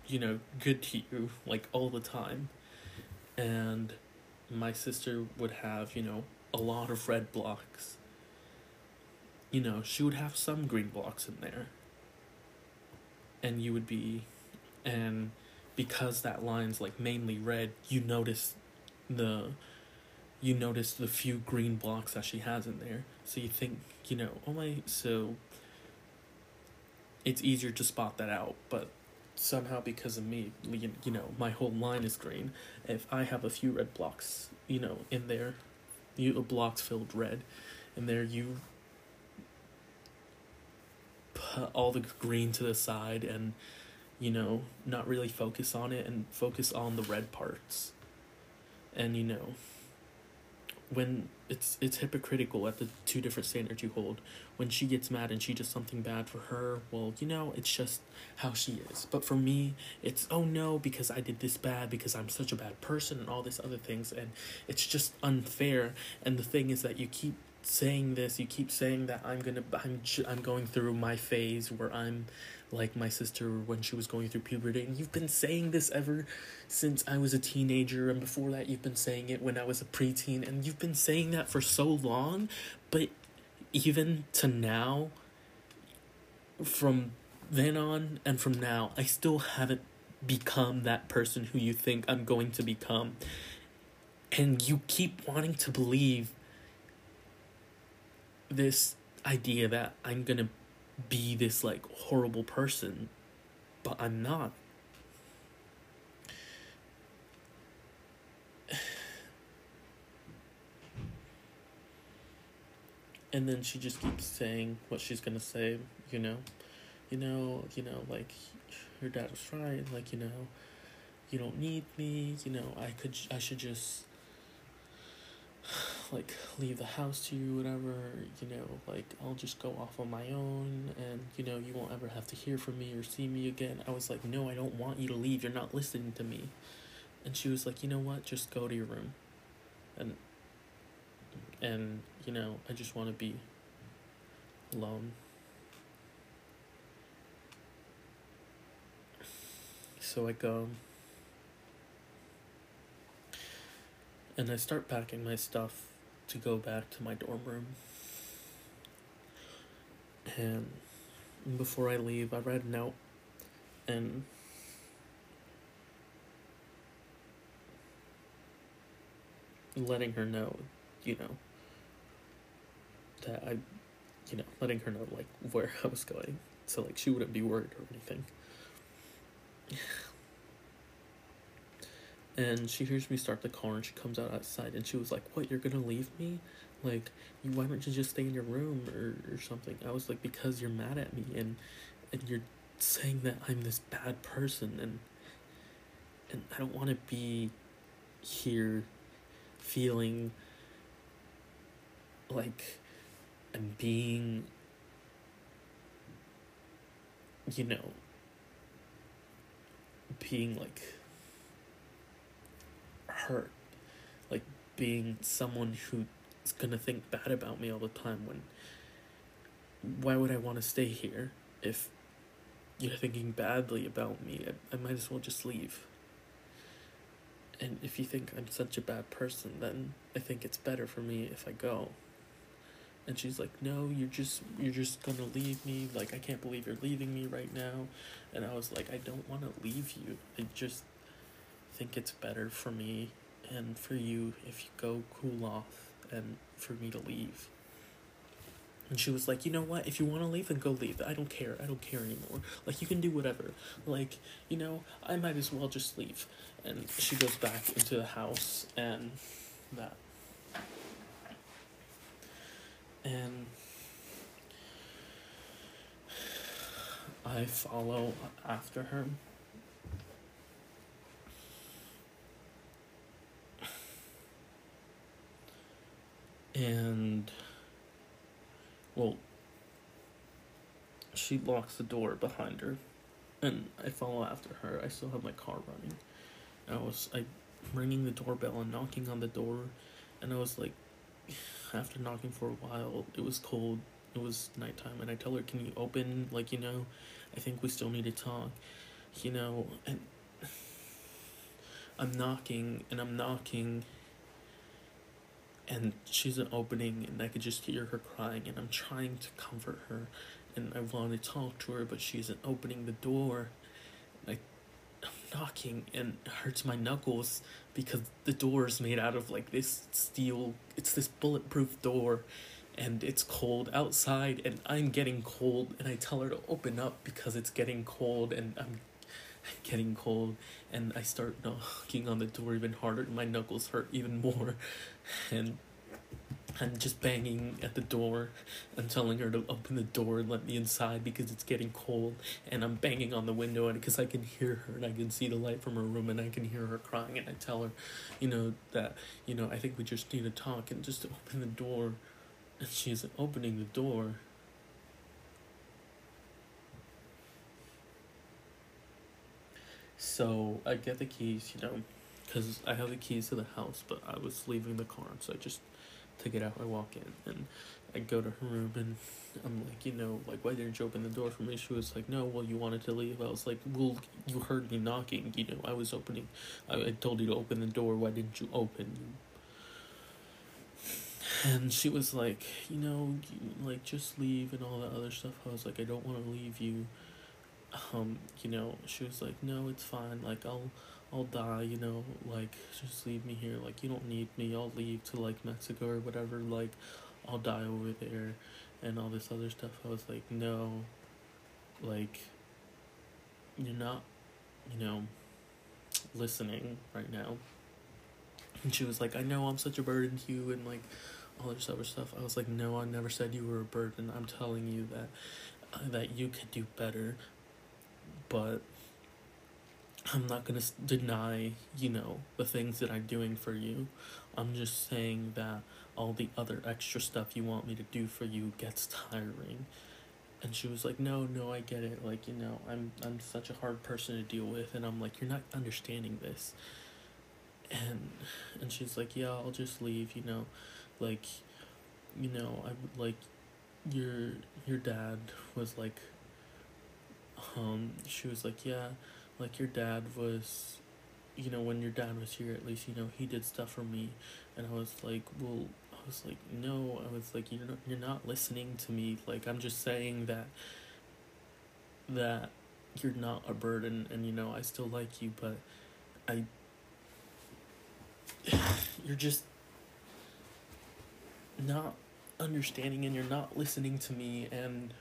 you know, good to you, like, all the time. And my sister would have, you know, a lot of red blocks. You know, she would have some green blocks in there. And you would be, and because that line's like mainly red, you notice the you notice the few green blocks that she has in there. So you think, you know, oh my so it's easier to spot that out, but somehow because of me, you know, my whole line is green. If I have a few red blocks, you know, in there, you blocks filled red, and there you put all the green to the side and you know not really focus on it and focus on the red parts. And you know when it's it's hypocritical at the two different standards you hold. When she gets mad and she does something bad for her well you know it's just how she is. But for me it's oh no because i did this bad because i'm such a bad person and all these other things. And it's just unfair. And the thing is that you keep saying this you keep saying that i'm gonna i'm i'm going through my phase where i'm like my sister when she was going through puberty. And you've been saying this ever since I was a teenager, and before that, you've been saying it when I was a preteen, and you've been saying that for so long. But even to now, from then on and from now, I still haven't become that person who you think I'm going to become. And you keep wanting to believe this idea that I'm gonna be this like horrible person, but I'm not. <sighs> And then she just keeps saying what she's gonna say, you know, you know, you know, like your dad was right, like you know, you don't need me, you know, I could, I should just like leave the house to you whatever you know like i'll just go off on my own and you know you won't ever have to hear from me or see me again. I was like no i don't want you to leave. You're not listening to me. And she was like you know what? Just go to your room. And and you know i just want to be alone. So i go and I start packing my stuff to go back to my dorm room. And before I leave, I read a note and letting her know, you know, that I, you know, letting her know like where <laughs> I was going, so like she wouldn't be worried or anything. And she hears me start the car and she comes out outside and she was like what you're gonna leave me? Like why don't you just stay in your room or, or something? I was like because you're mad at me and and you're saying that i'm this bad person and and i don't want to be here feeling like i'm being you know being like hurt. Like being someone who's gonna think bad about me all the time when why would I want to stay here if you're thinking badly about me? I, I might as well just leave. And if you think I'm such a bad person, then I think it's better for me if I go. And she's like, "No, you're just you're just going to leave me. Like I can't believe you're leaving me right now." And I was like, "I don't want to leave you. I just think it's better for me and for you if you go cool off and for me to leave. And she was like, you know what? If you want to leave, then go leave. I don't care. I don't care anymore. Like, you can do whatever. Like, you know, I might as well just leave. And she goes back into the house and that. And I follow after her. And well she locks the door behind her and I follow after her. I still have my car running. I was I ringing the doorbell and knocking on the door and I was like after knocking for a while, it was cold. It was nighttime and I tell her, Can you open? Like, you know, I think we still need to talk. You know, and I'm knocking and I'm knocking and she's an opening and I could just hear her crying and I'm trying to comfort her and I want to talk to her but she isn't opening the door. I, I'm knocking and it hurts my knuckles because the door is made out of like this steel it's this bulletproof door and it's cold outside and I'm getting cold and I tell her to open up because it's getting cold and I'm <laughs> getting cold and I start knocking on the door even harder and my knuckles hurt even more and I'm just banging at the door. I'm telling her to open the door and let me inside because it's getting cold. And I'm banging on the window and because I can hear her and I can see the light from her room and I can hear her crying. And I tell her, you know, that, you know, I think we just need to talk and just open the door. And she's opening the door. So I get the keys, you know, because I have the keys to the house, but I was leaving the car, so I just to it out. I walk in and I go to her room and I'm like, you know, like, why didn't you open the door for me? She was like, no, well, you wanted to leave. I was like, well, you heard me knocking. You know, I was opening. I, I told you to open the door. Why didn't you open? And she was like, you know, like, just leave and all that other stuff. I was like, I don't want to leave you. Um, you know, she was like, no, it's fine. Like, I'll I'll die, you know, like just leave me here, like you don't need me, I'll leave to like Mexico or whatever, like I'll die over there and all this other stuff. I was like, no, like you're not, you know, listening right now. And she was like, I know I'm such a burden to you and like all this other stuff. I was like, no, I never said you were a burden. I'm telling you that uh, that you could do better. But I'm not going to deny, you know, the things that I'm doing for you. I'm just saying that all the other extra stuff you want me to do for you gets tiring. And she was like, "No, no, I get it. Like, you know, I'm I'm such a hard person to deal with." And I'm like, "You're not understanding this." And and she's like, "Yeah, I'll just leave, you know. Like, you know, I like your your dad was like um she was like, "Yeah, like your dad was you know when your dad was here at least you know he did stuff for me. And i was like well i was like no. I was like you're not you're not listening to me. Like i'm just saying that that you're not a burden and you know i still like you but i <sighs> you're just not understanding and you're not listening to me. And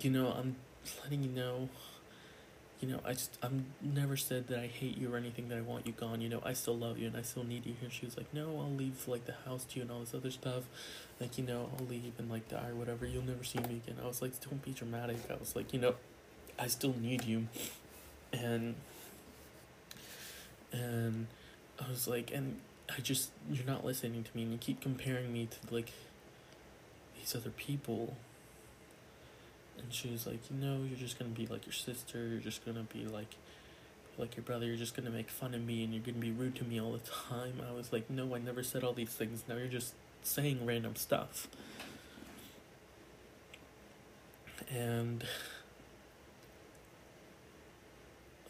you know i'm letting you know you know, I just I'm never said that I hate you or anything that I want you gone. You know, I still love you and I still need you here. She was like, no, I'll leave like the house to you and all this other stuff. Like, you know, I'll leave and like die or whatever. You'll never see me again. I was like, don't be dramatic. I was like, you know, I still need you, and and I was like, and I just you're not listening to me and you keep comparing me to like these other people and she was like, you know, you're just gonna be like your sister. You're just gonna be like, like your brother. You're just gonna make fun of me, and you're gonna be rude to me all the time. I was like, no, I never said all these things. Now you're just saying random stuff. And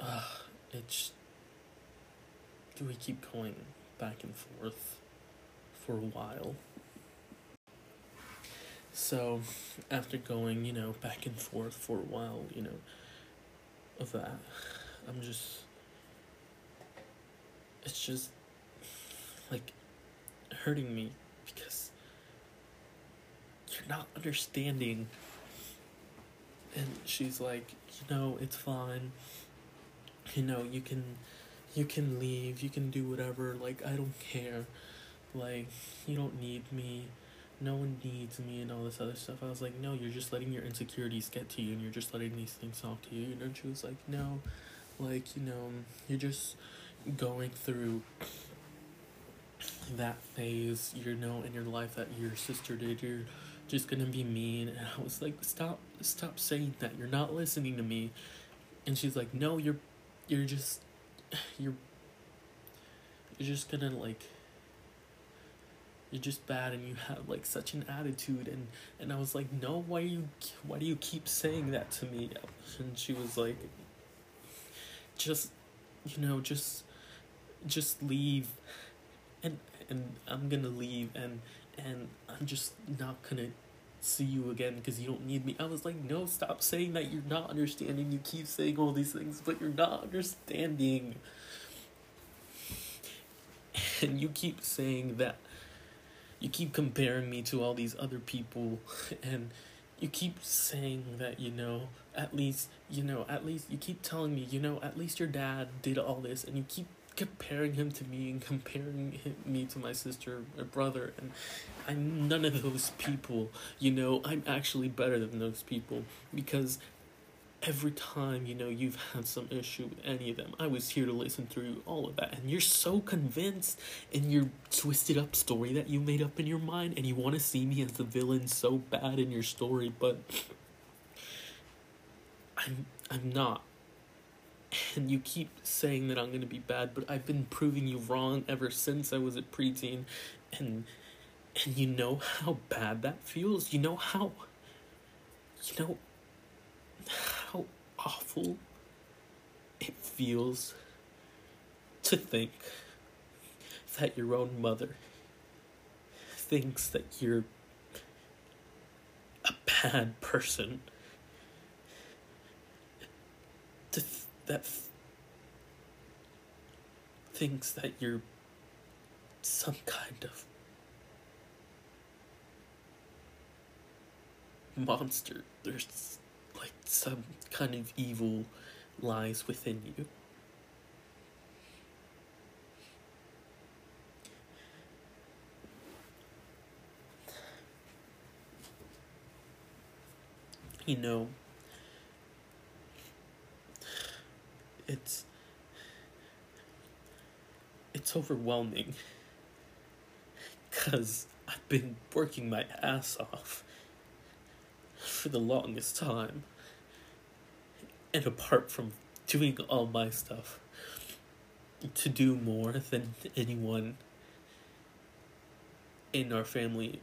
uh, it's Do we keep going back and forth for a while. So, after going, you know, back and forth for a while, you know, of that, I'm just. It's just. like. hurting me because. You're not understanding. And she's like, you know, it's fine. You know, you can. You can leave, you can do whatever, like, I don't care. Like, you don't need me no one needs me and all this other stuff. I was like, no, you're just letting your insecurities get to you and you're just letting these things talk to you. And she was like, no, like, you know, you're just going through that phase, you know, in your life that your sister did. You're just gonna be mean. And I was like, stop, stop saying that. You're not listening to me. And she's like, no, you're, you're just, <sighs> you're, you're just gonna like you're just bad and you have like such an attitude and and I was like no why you why do you keep saying that to me and she was like just you know just just leave and and I'm gonna leave and and I'm just not gonna see you again because you don't need me. I was like, no, stop saying that you're not understanding. You keep saying all these things, but you're not understanding. And you keep saying that you keep comparing me to all these other people <laughs> and you keep saying that you know at least you know at least you keep telling me you know at least your dad did all this and you keep comparing him to me and comparing him, me to my sister or brother and i'm none of those people. You know i'm actually better than those people because every time you know you've had some issue with any of them i was here to listen through all of that. And you're so convinced in your twisted up story that you made up in your mind and you want to see me as the villain so bad in your story but i'm i'm not. And you keep saying that i'm going to be bad but i've been proving you wrong ever since i was a preteen. And and you know how bad that feels. You know how you know awful it feels to think that your own mother thinks that you're a bad person. To th- that th- thinks that you're some kind of monster. There's like some kind of evil lies within you. You know, it's it's overwhelming because I've been working my ass off for the longest time. And apart from doing all my stuff, to do more than anyone in our family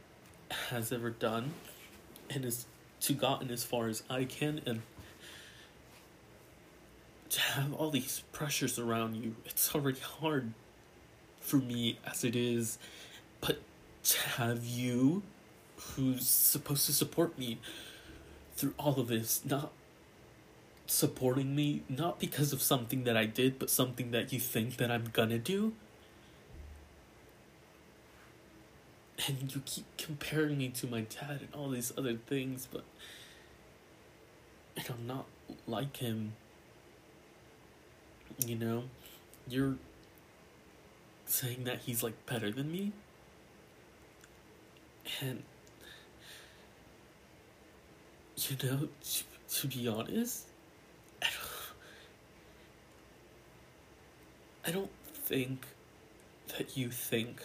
has ever done, and has to gotten as far as I can, and to have all these pressures around you, it's already hard for me as it is, but to have you, who's supposed to support me, through all of this, not supporting me, not because of something that I did, but something that you think that I'm gonna do. And you keep comparing me to my dad and all these other things, but. And I'm not like him. You know? You're saying that he's like better than me. And you know, to, to be honest, I don't, I don't think that you think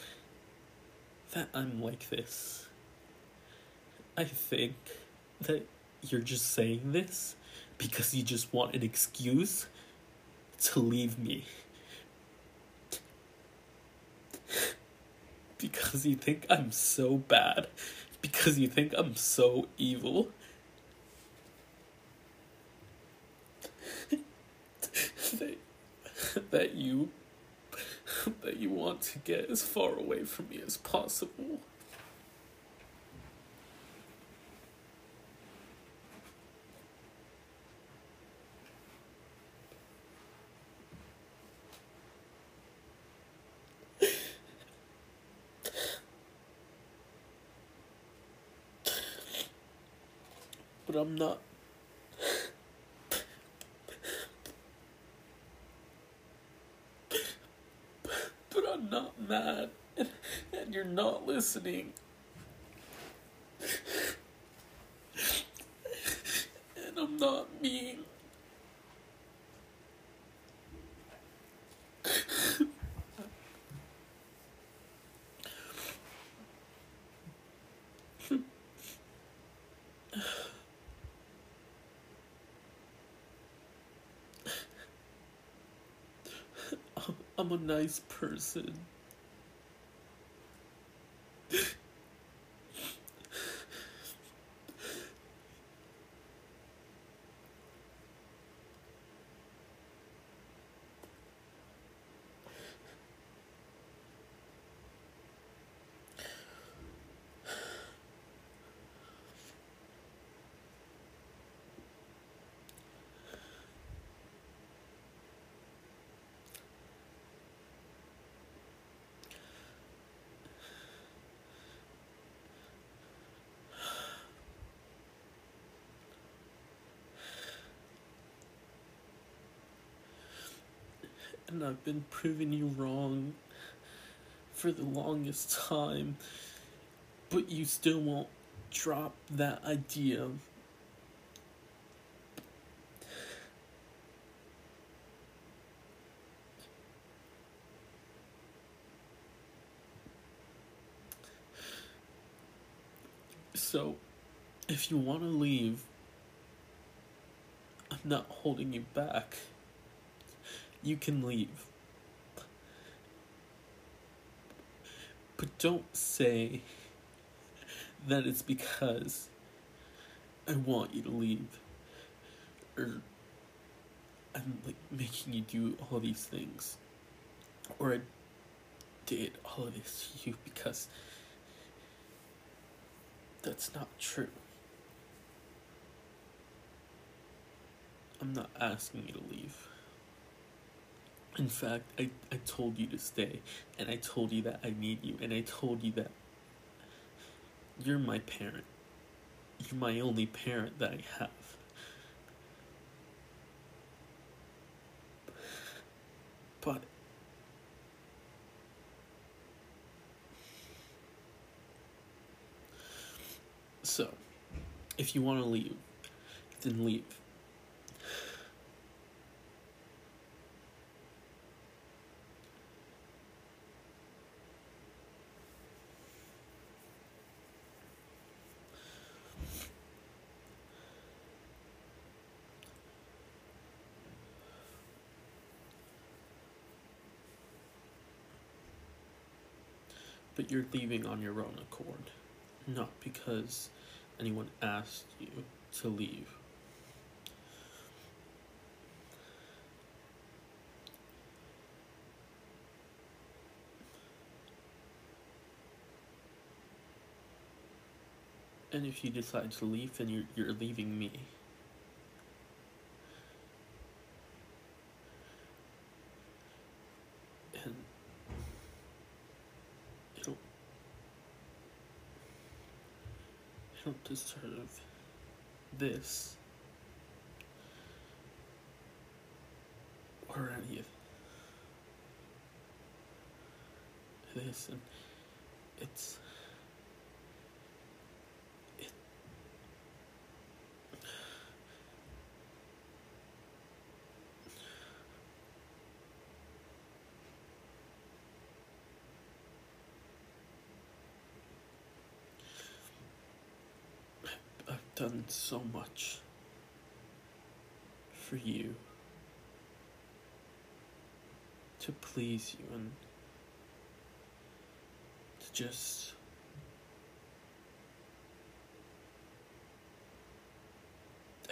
that I'm like this. I think that you're just saying this because you just want an excuse to leave me. Because you think I'm so bad. Because you think I'm so evil. that, <laughs> that you <laughs> that you want to get as far away from me as possible. <laughs> But I'm not but Mad, and, and you're not listening. And I'm not mean. I'm a nice person. And I've been proving you wrong for the longest time, but you still won't drop that idea. So, if you want to leave, I'm not holding you back. You can leave. But don't say that it's because I want you to leave. Or I'm like making you do all these things. Or I did all of this to you because that's not true. I'm not asking you to leave. In fact, I, I told you to stay, and I told you that I need you, and I told you that you're my parent. You're my only parent that I have. But so, if you want to leave, then leave. You're leaving on your own accord, not because anyone asked you to leave. And if you decide to leave, then you're, you're leaving me. And I don't, I don't this or any of this, and it's. It, I've done so much for you to please you and to just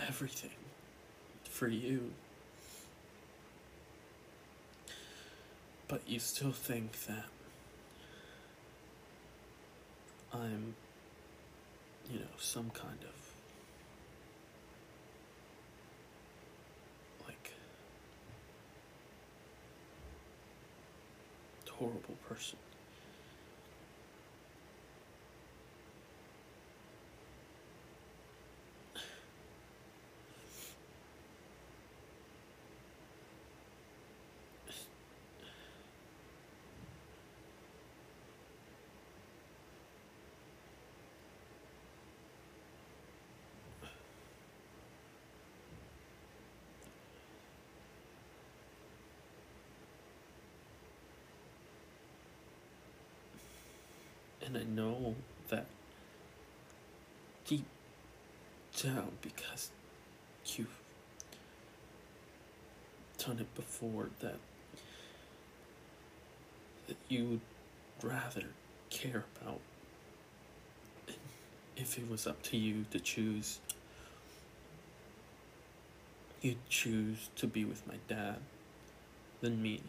everything for you. But you still think that I'm, you know, some kind of like horrible person. I know that deep down, because you've done it before, that, that you would rather care about. If it was up to you to choose, you'd choose to be with my dad than me.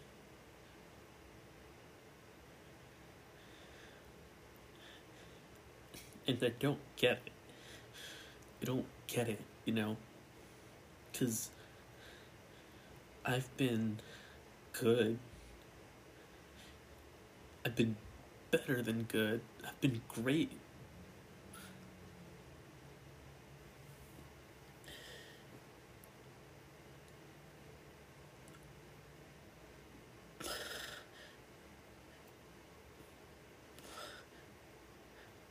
And I don't get it. I don't get it, you know? Because I've been good. I've been better than good. I've been great.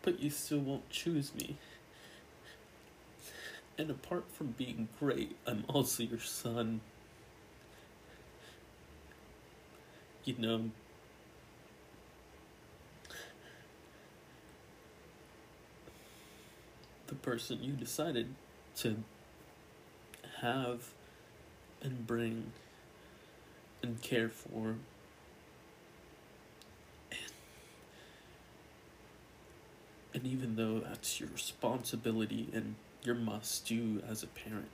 But you still won't choose me. And apart from being great, I'm also your son. You know, the person you decided to have and bring and care for. And even though that's your responsibility and your must do as a parent,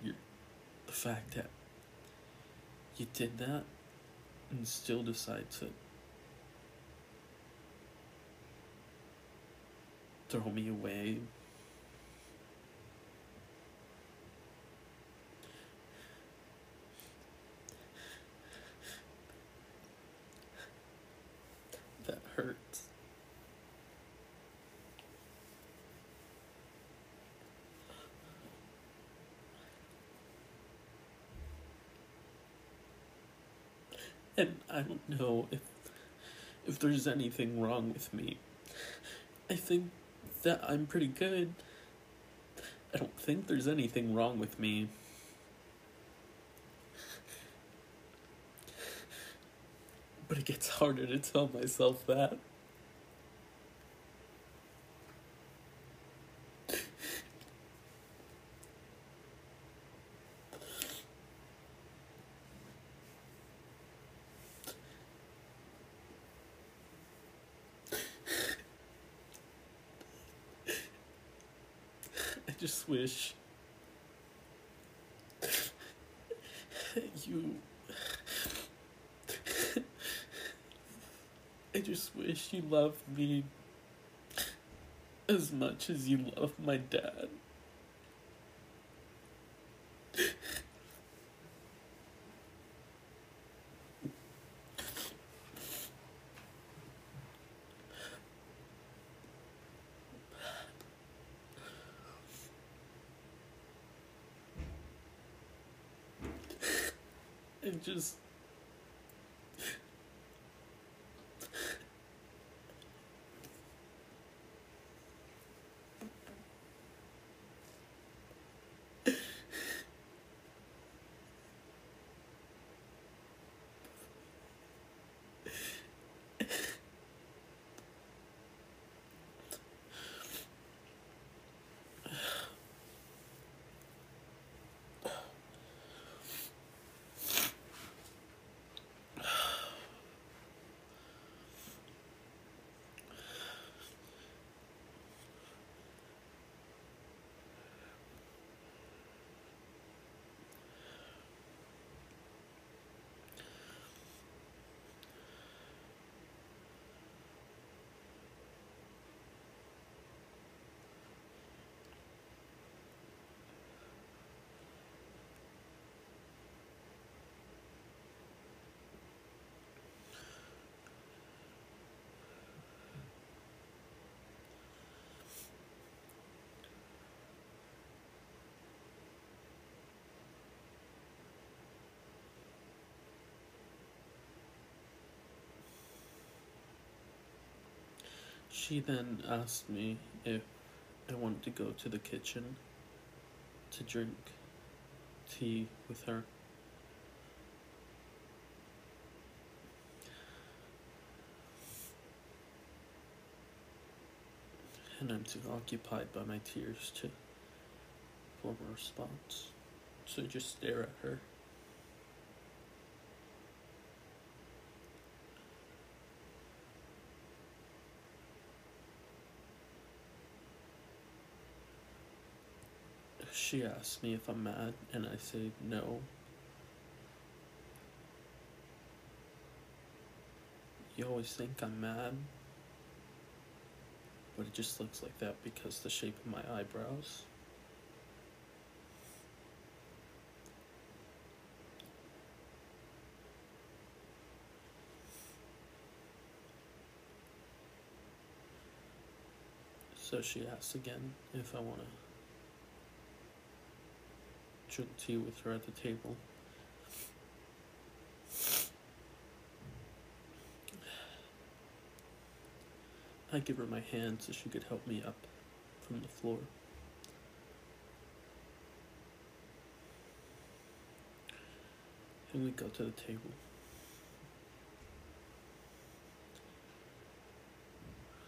the fact that you did that and still decide to throw me away that hurts. And I don't know if if there's anything wrong with me. I think that I'm pretty good. I don't think there's anything wrong with me. But it gets harder to tell myself that. Wish <laughs> you. <laughs> I just wish you loved me as much as you love my dad. And just. She then asked me if I wanted to go to the kitchen to drink tea with her. And I'm too occupied by my tears to form a response. So I just stare at her. She asks me if I'm mad, and I say no. You always think I'm mad, but it just looks like that because the shape of my eyebrows. So she asks again if I want to drink tea with her at the table. I give her my hand so she could help me up from the floor. And we go to the table.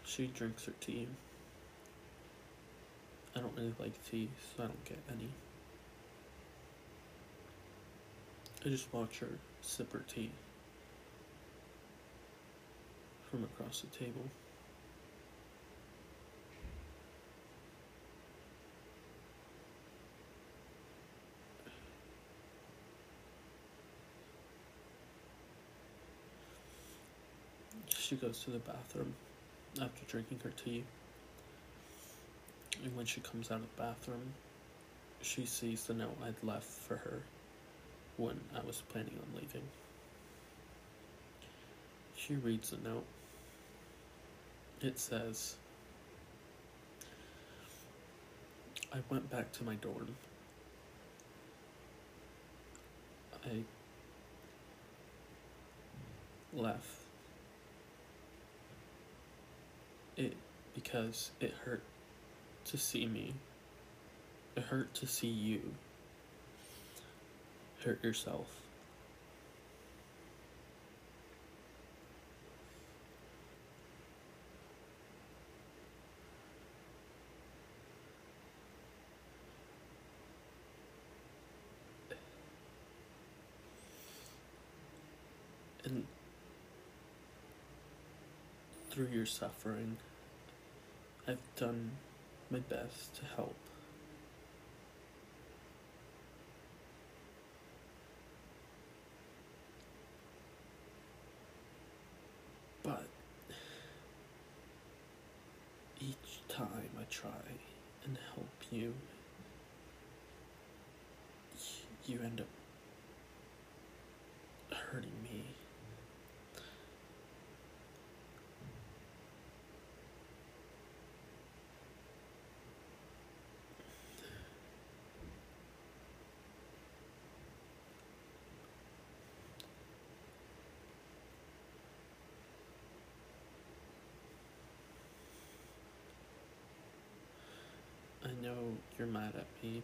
She drinks her tea. I don't really like tea, so I don't get any. I just watch her sip her tea from across the table. She goes to the bathroom after drinking her tea. And when she comes out of the bathroom, she sees the note I'd left for her when I was planning on leaving. She reads the note. It says, I went back to my dorm. I left it because it hurt to see me. It hurt to see you hurt yourself. And through your suffering, I've done my best to help. But each time I try and help you, you end up hurting me. I know you're mad at me.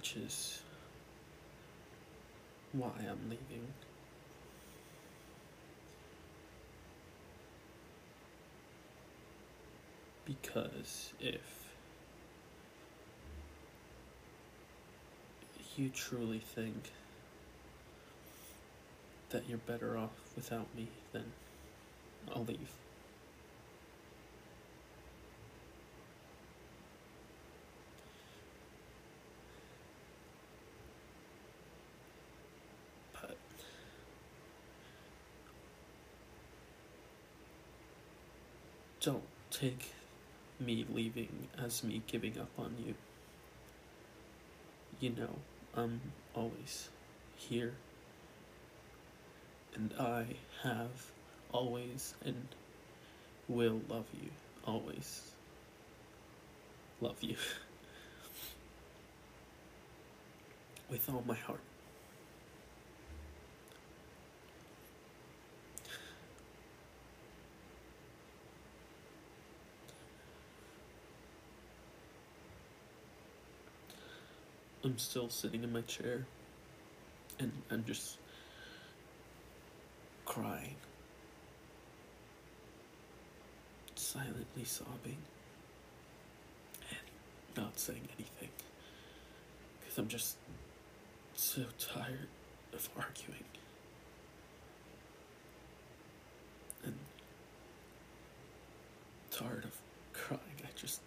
Which is why I'm leaving. Because if you truly think that you're better off without me, then I'll leave. But don't take me leaving as me giving up on you. You know, I'm always here. And I have always and will love you. Always love you. <laughs> With all my heart. I'm still sitting in my chair and I'm just crying, silently sobbing, and not saying anything because I'm just so tired of arguing. And tired of crying. I just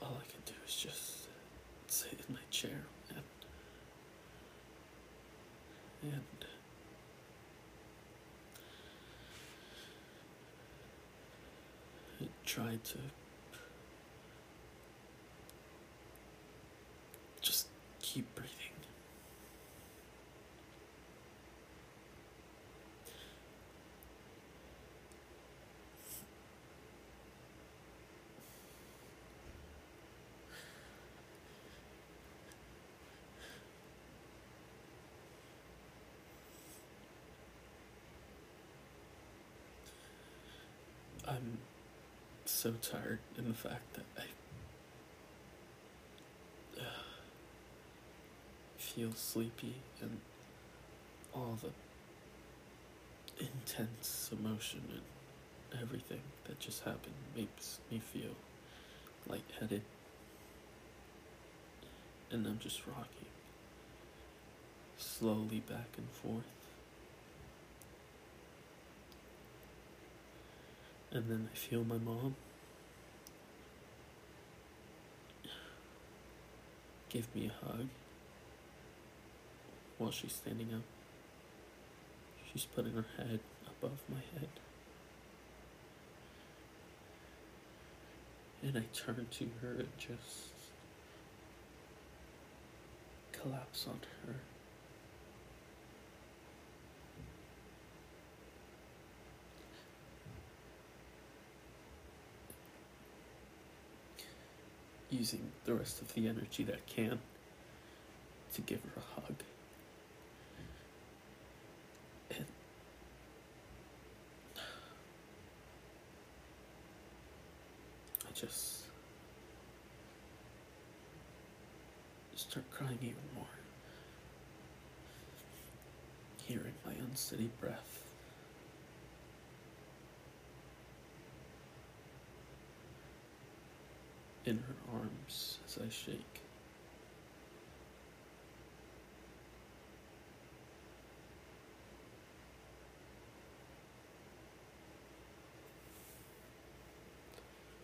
all I can do is just sit in my chair and and I try to just keep breathing. So tired in the fact that I uh, feel sleepy and all the intense emotion and everything that just happened makes me feel lightheaded. And I'm just rocking slowly back and forth. And then I feel my mom give me a hug while she's standing up. She's putting her head above my head. And I turn to her and just collapse on her. Using the rest of the energy that I can to give her a hug. I just start crying even more, hearing my unsteady breath. In her arms as I shake.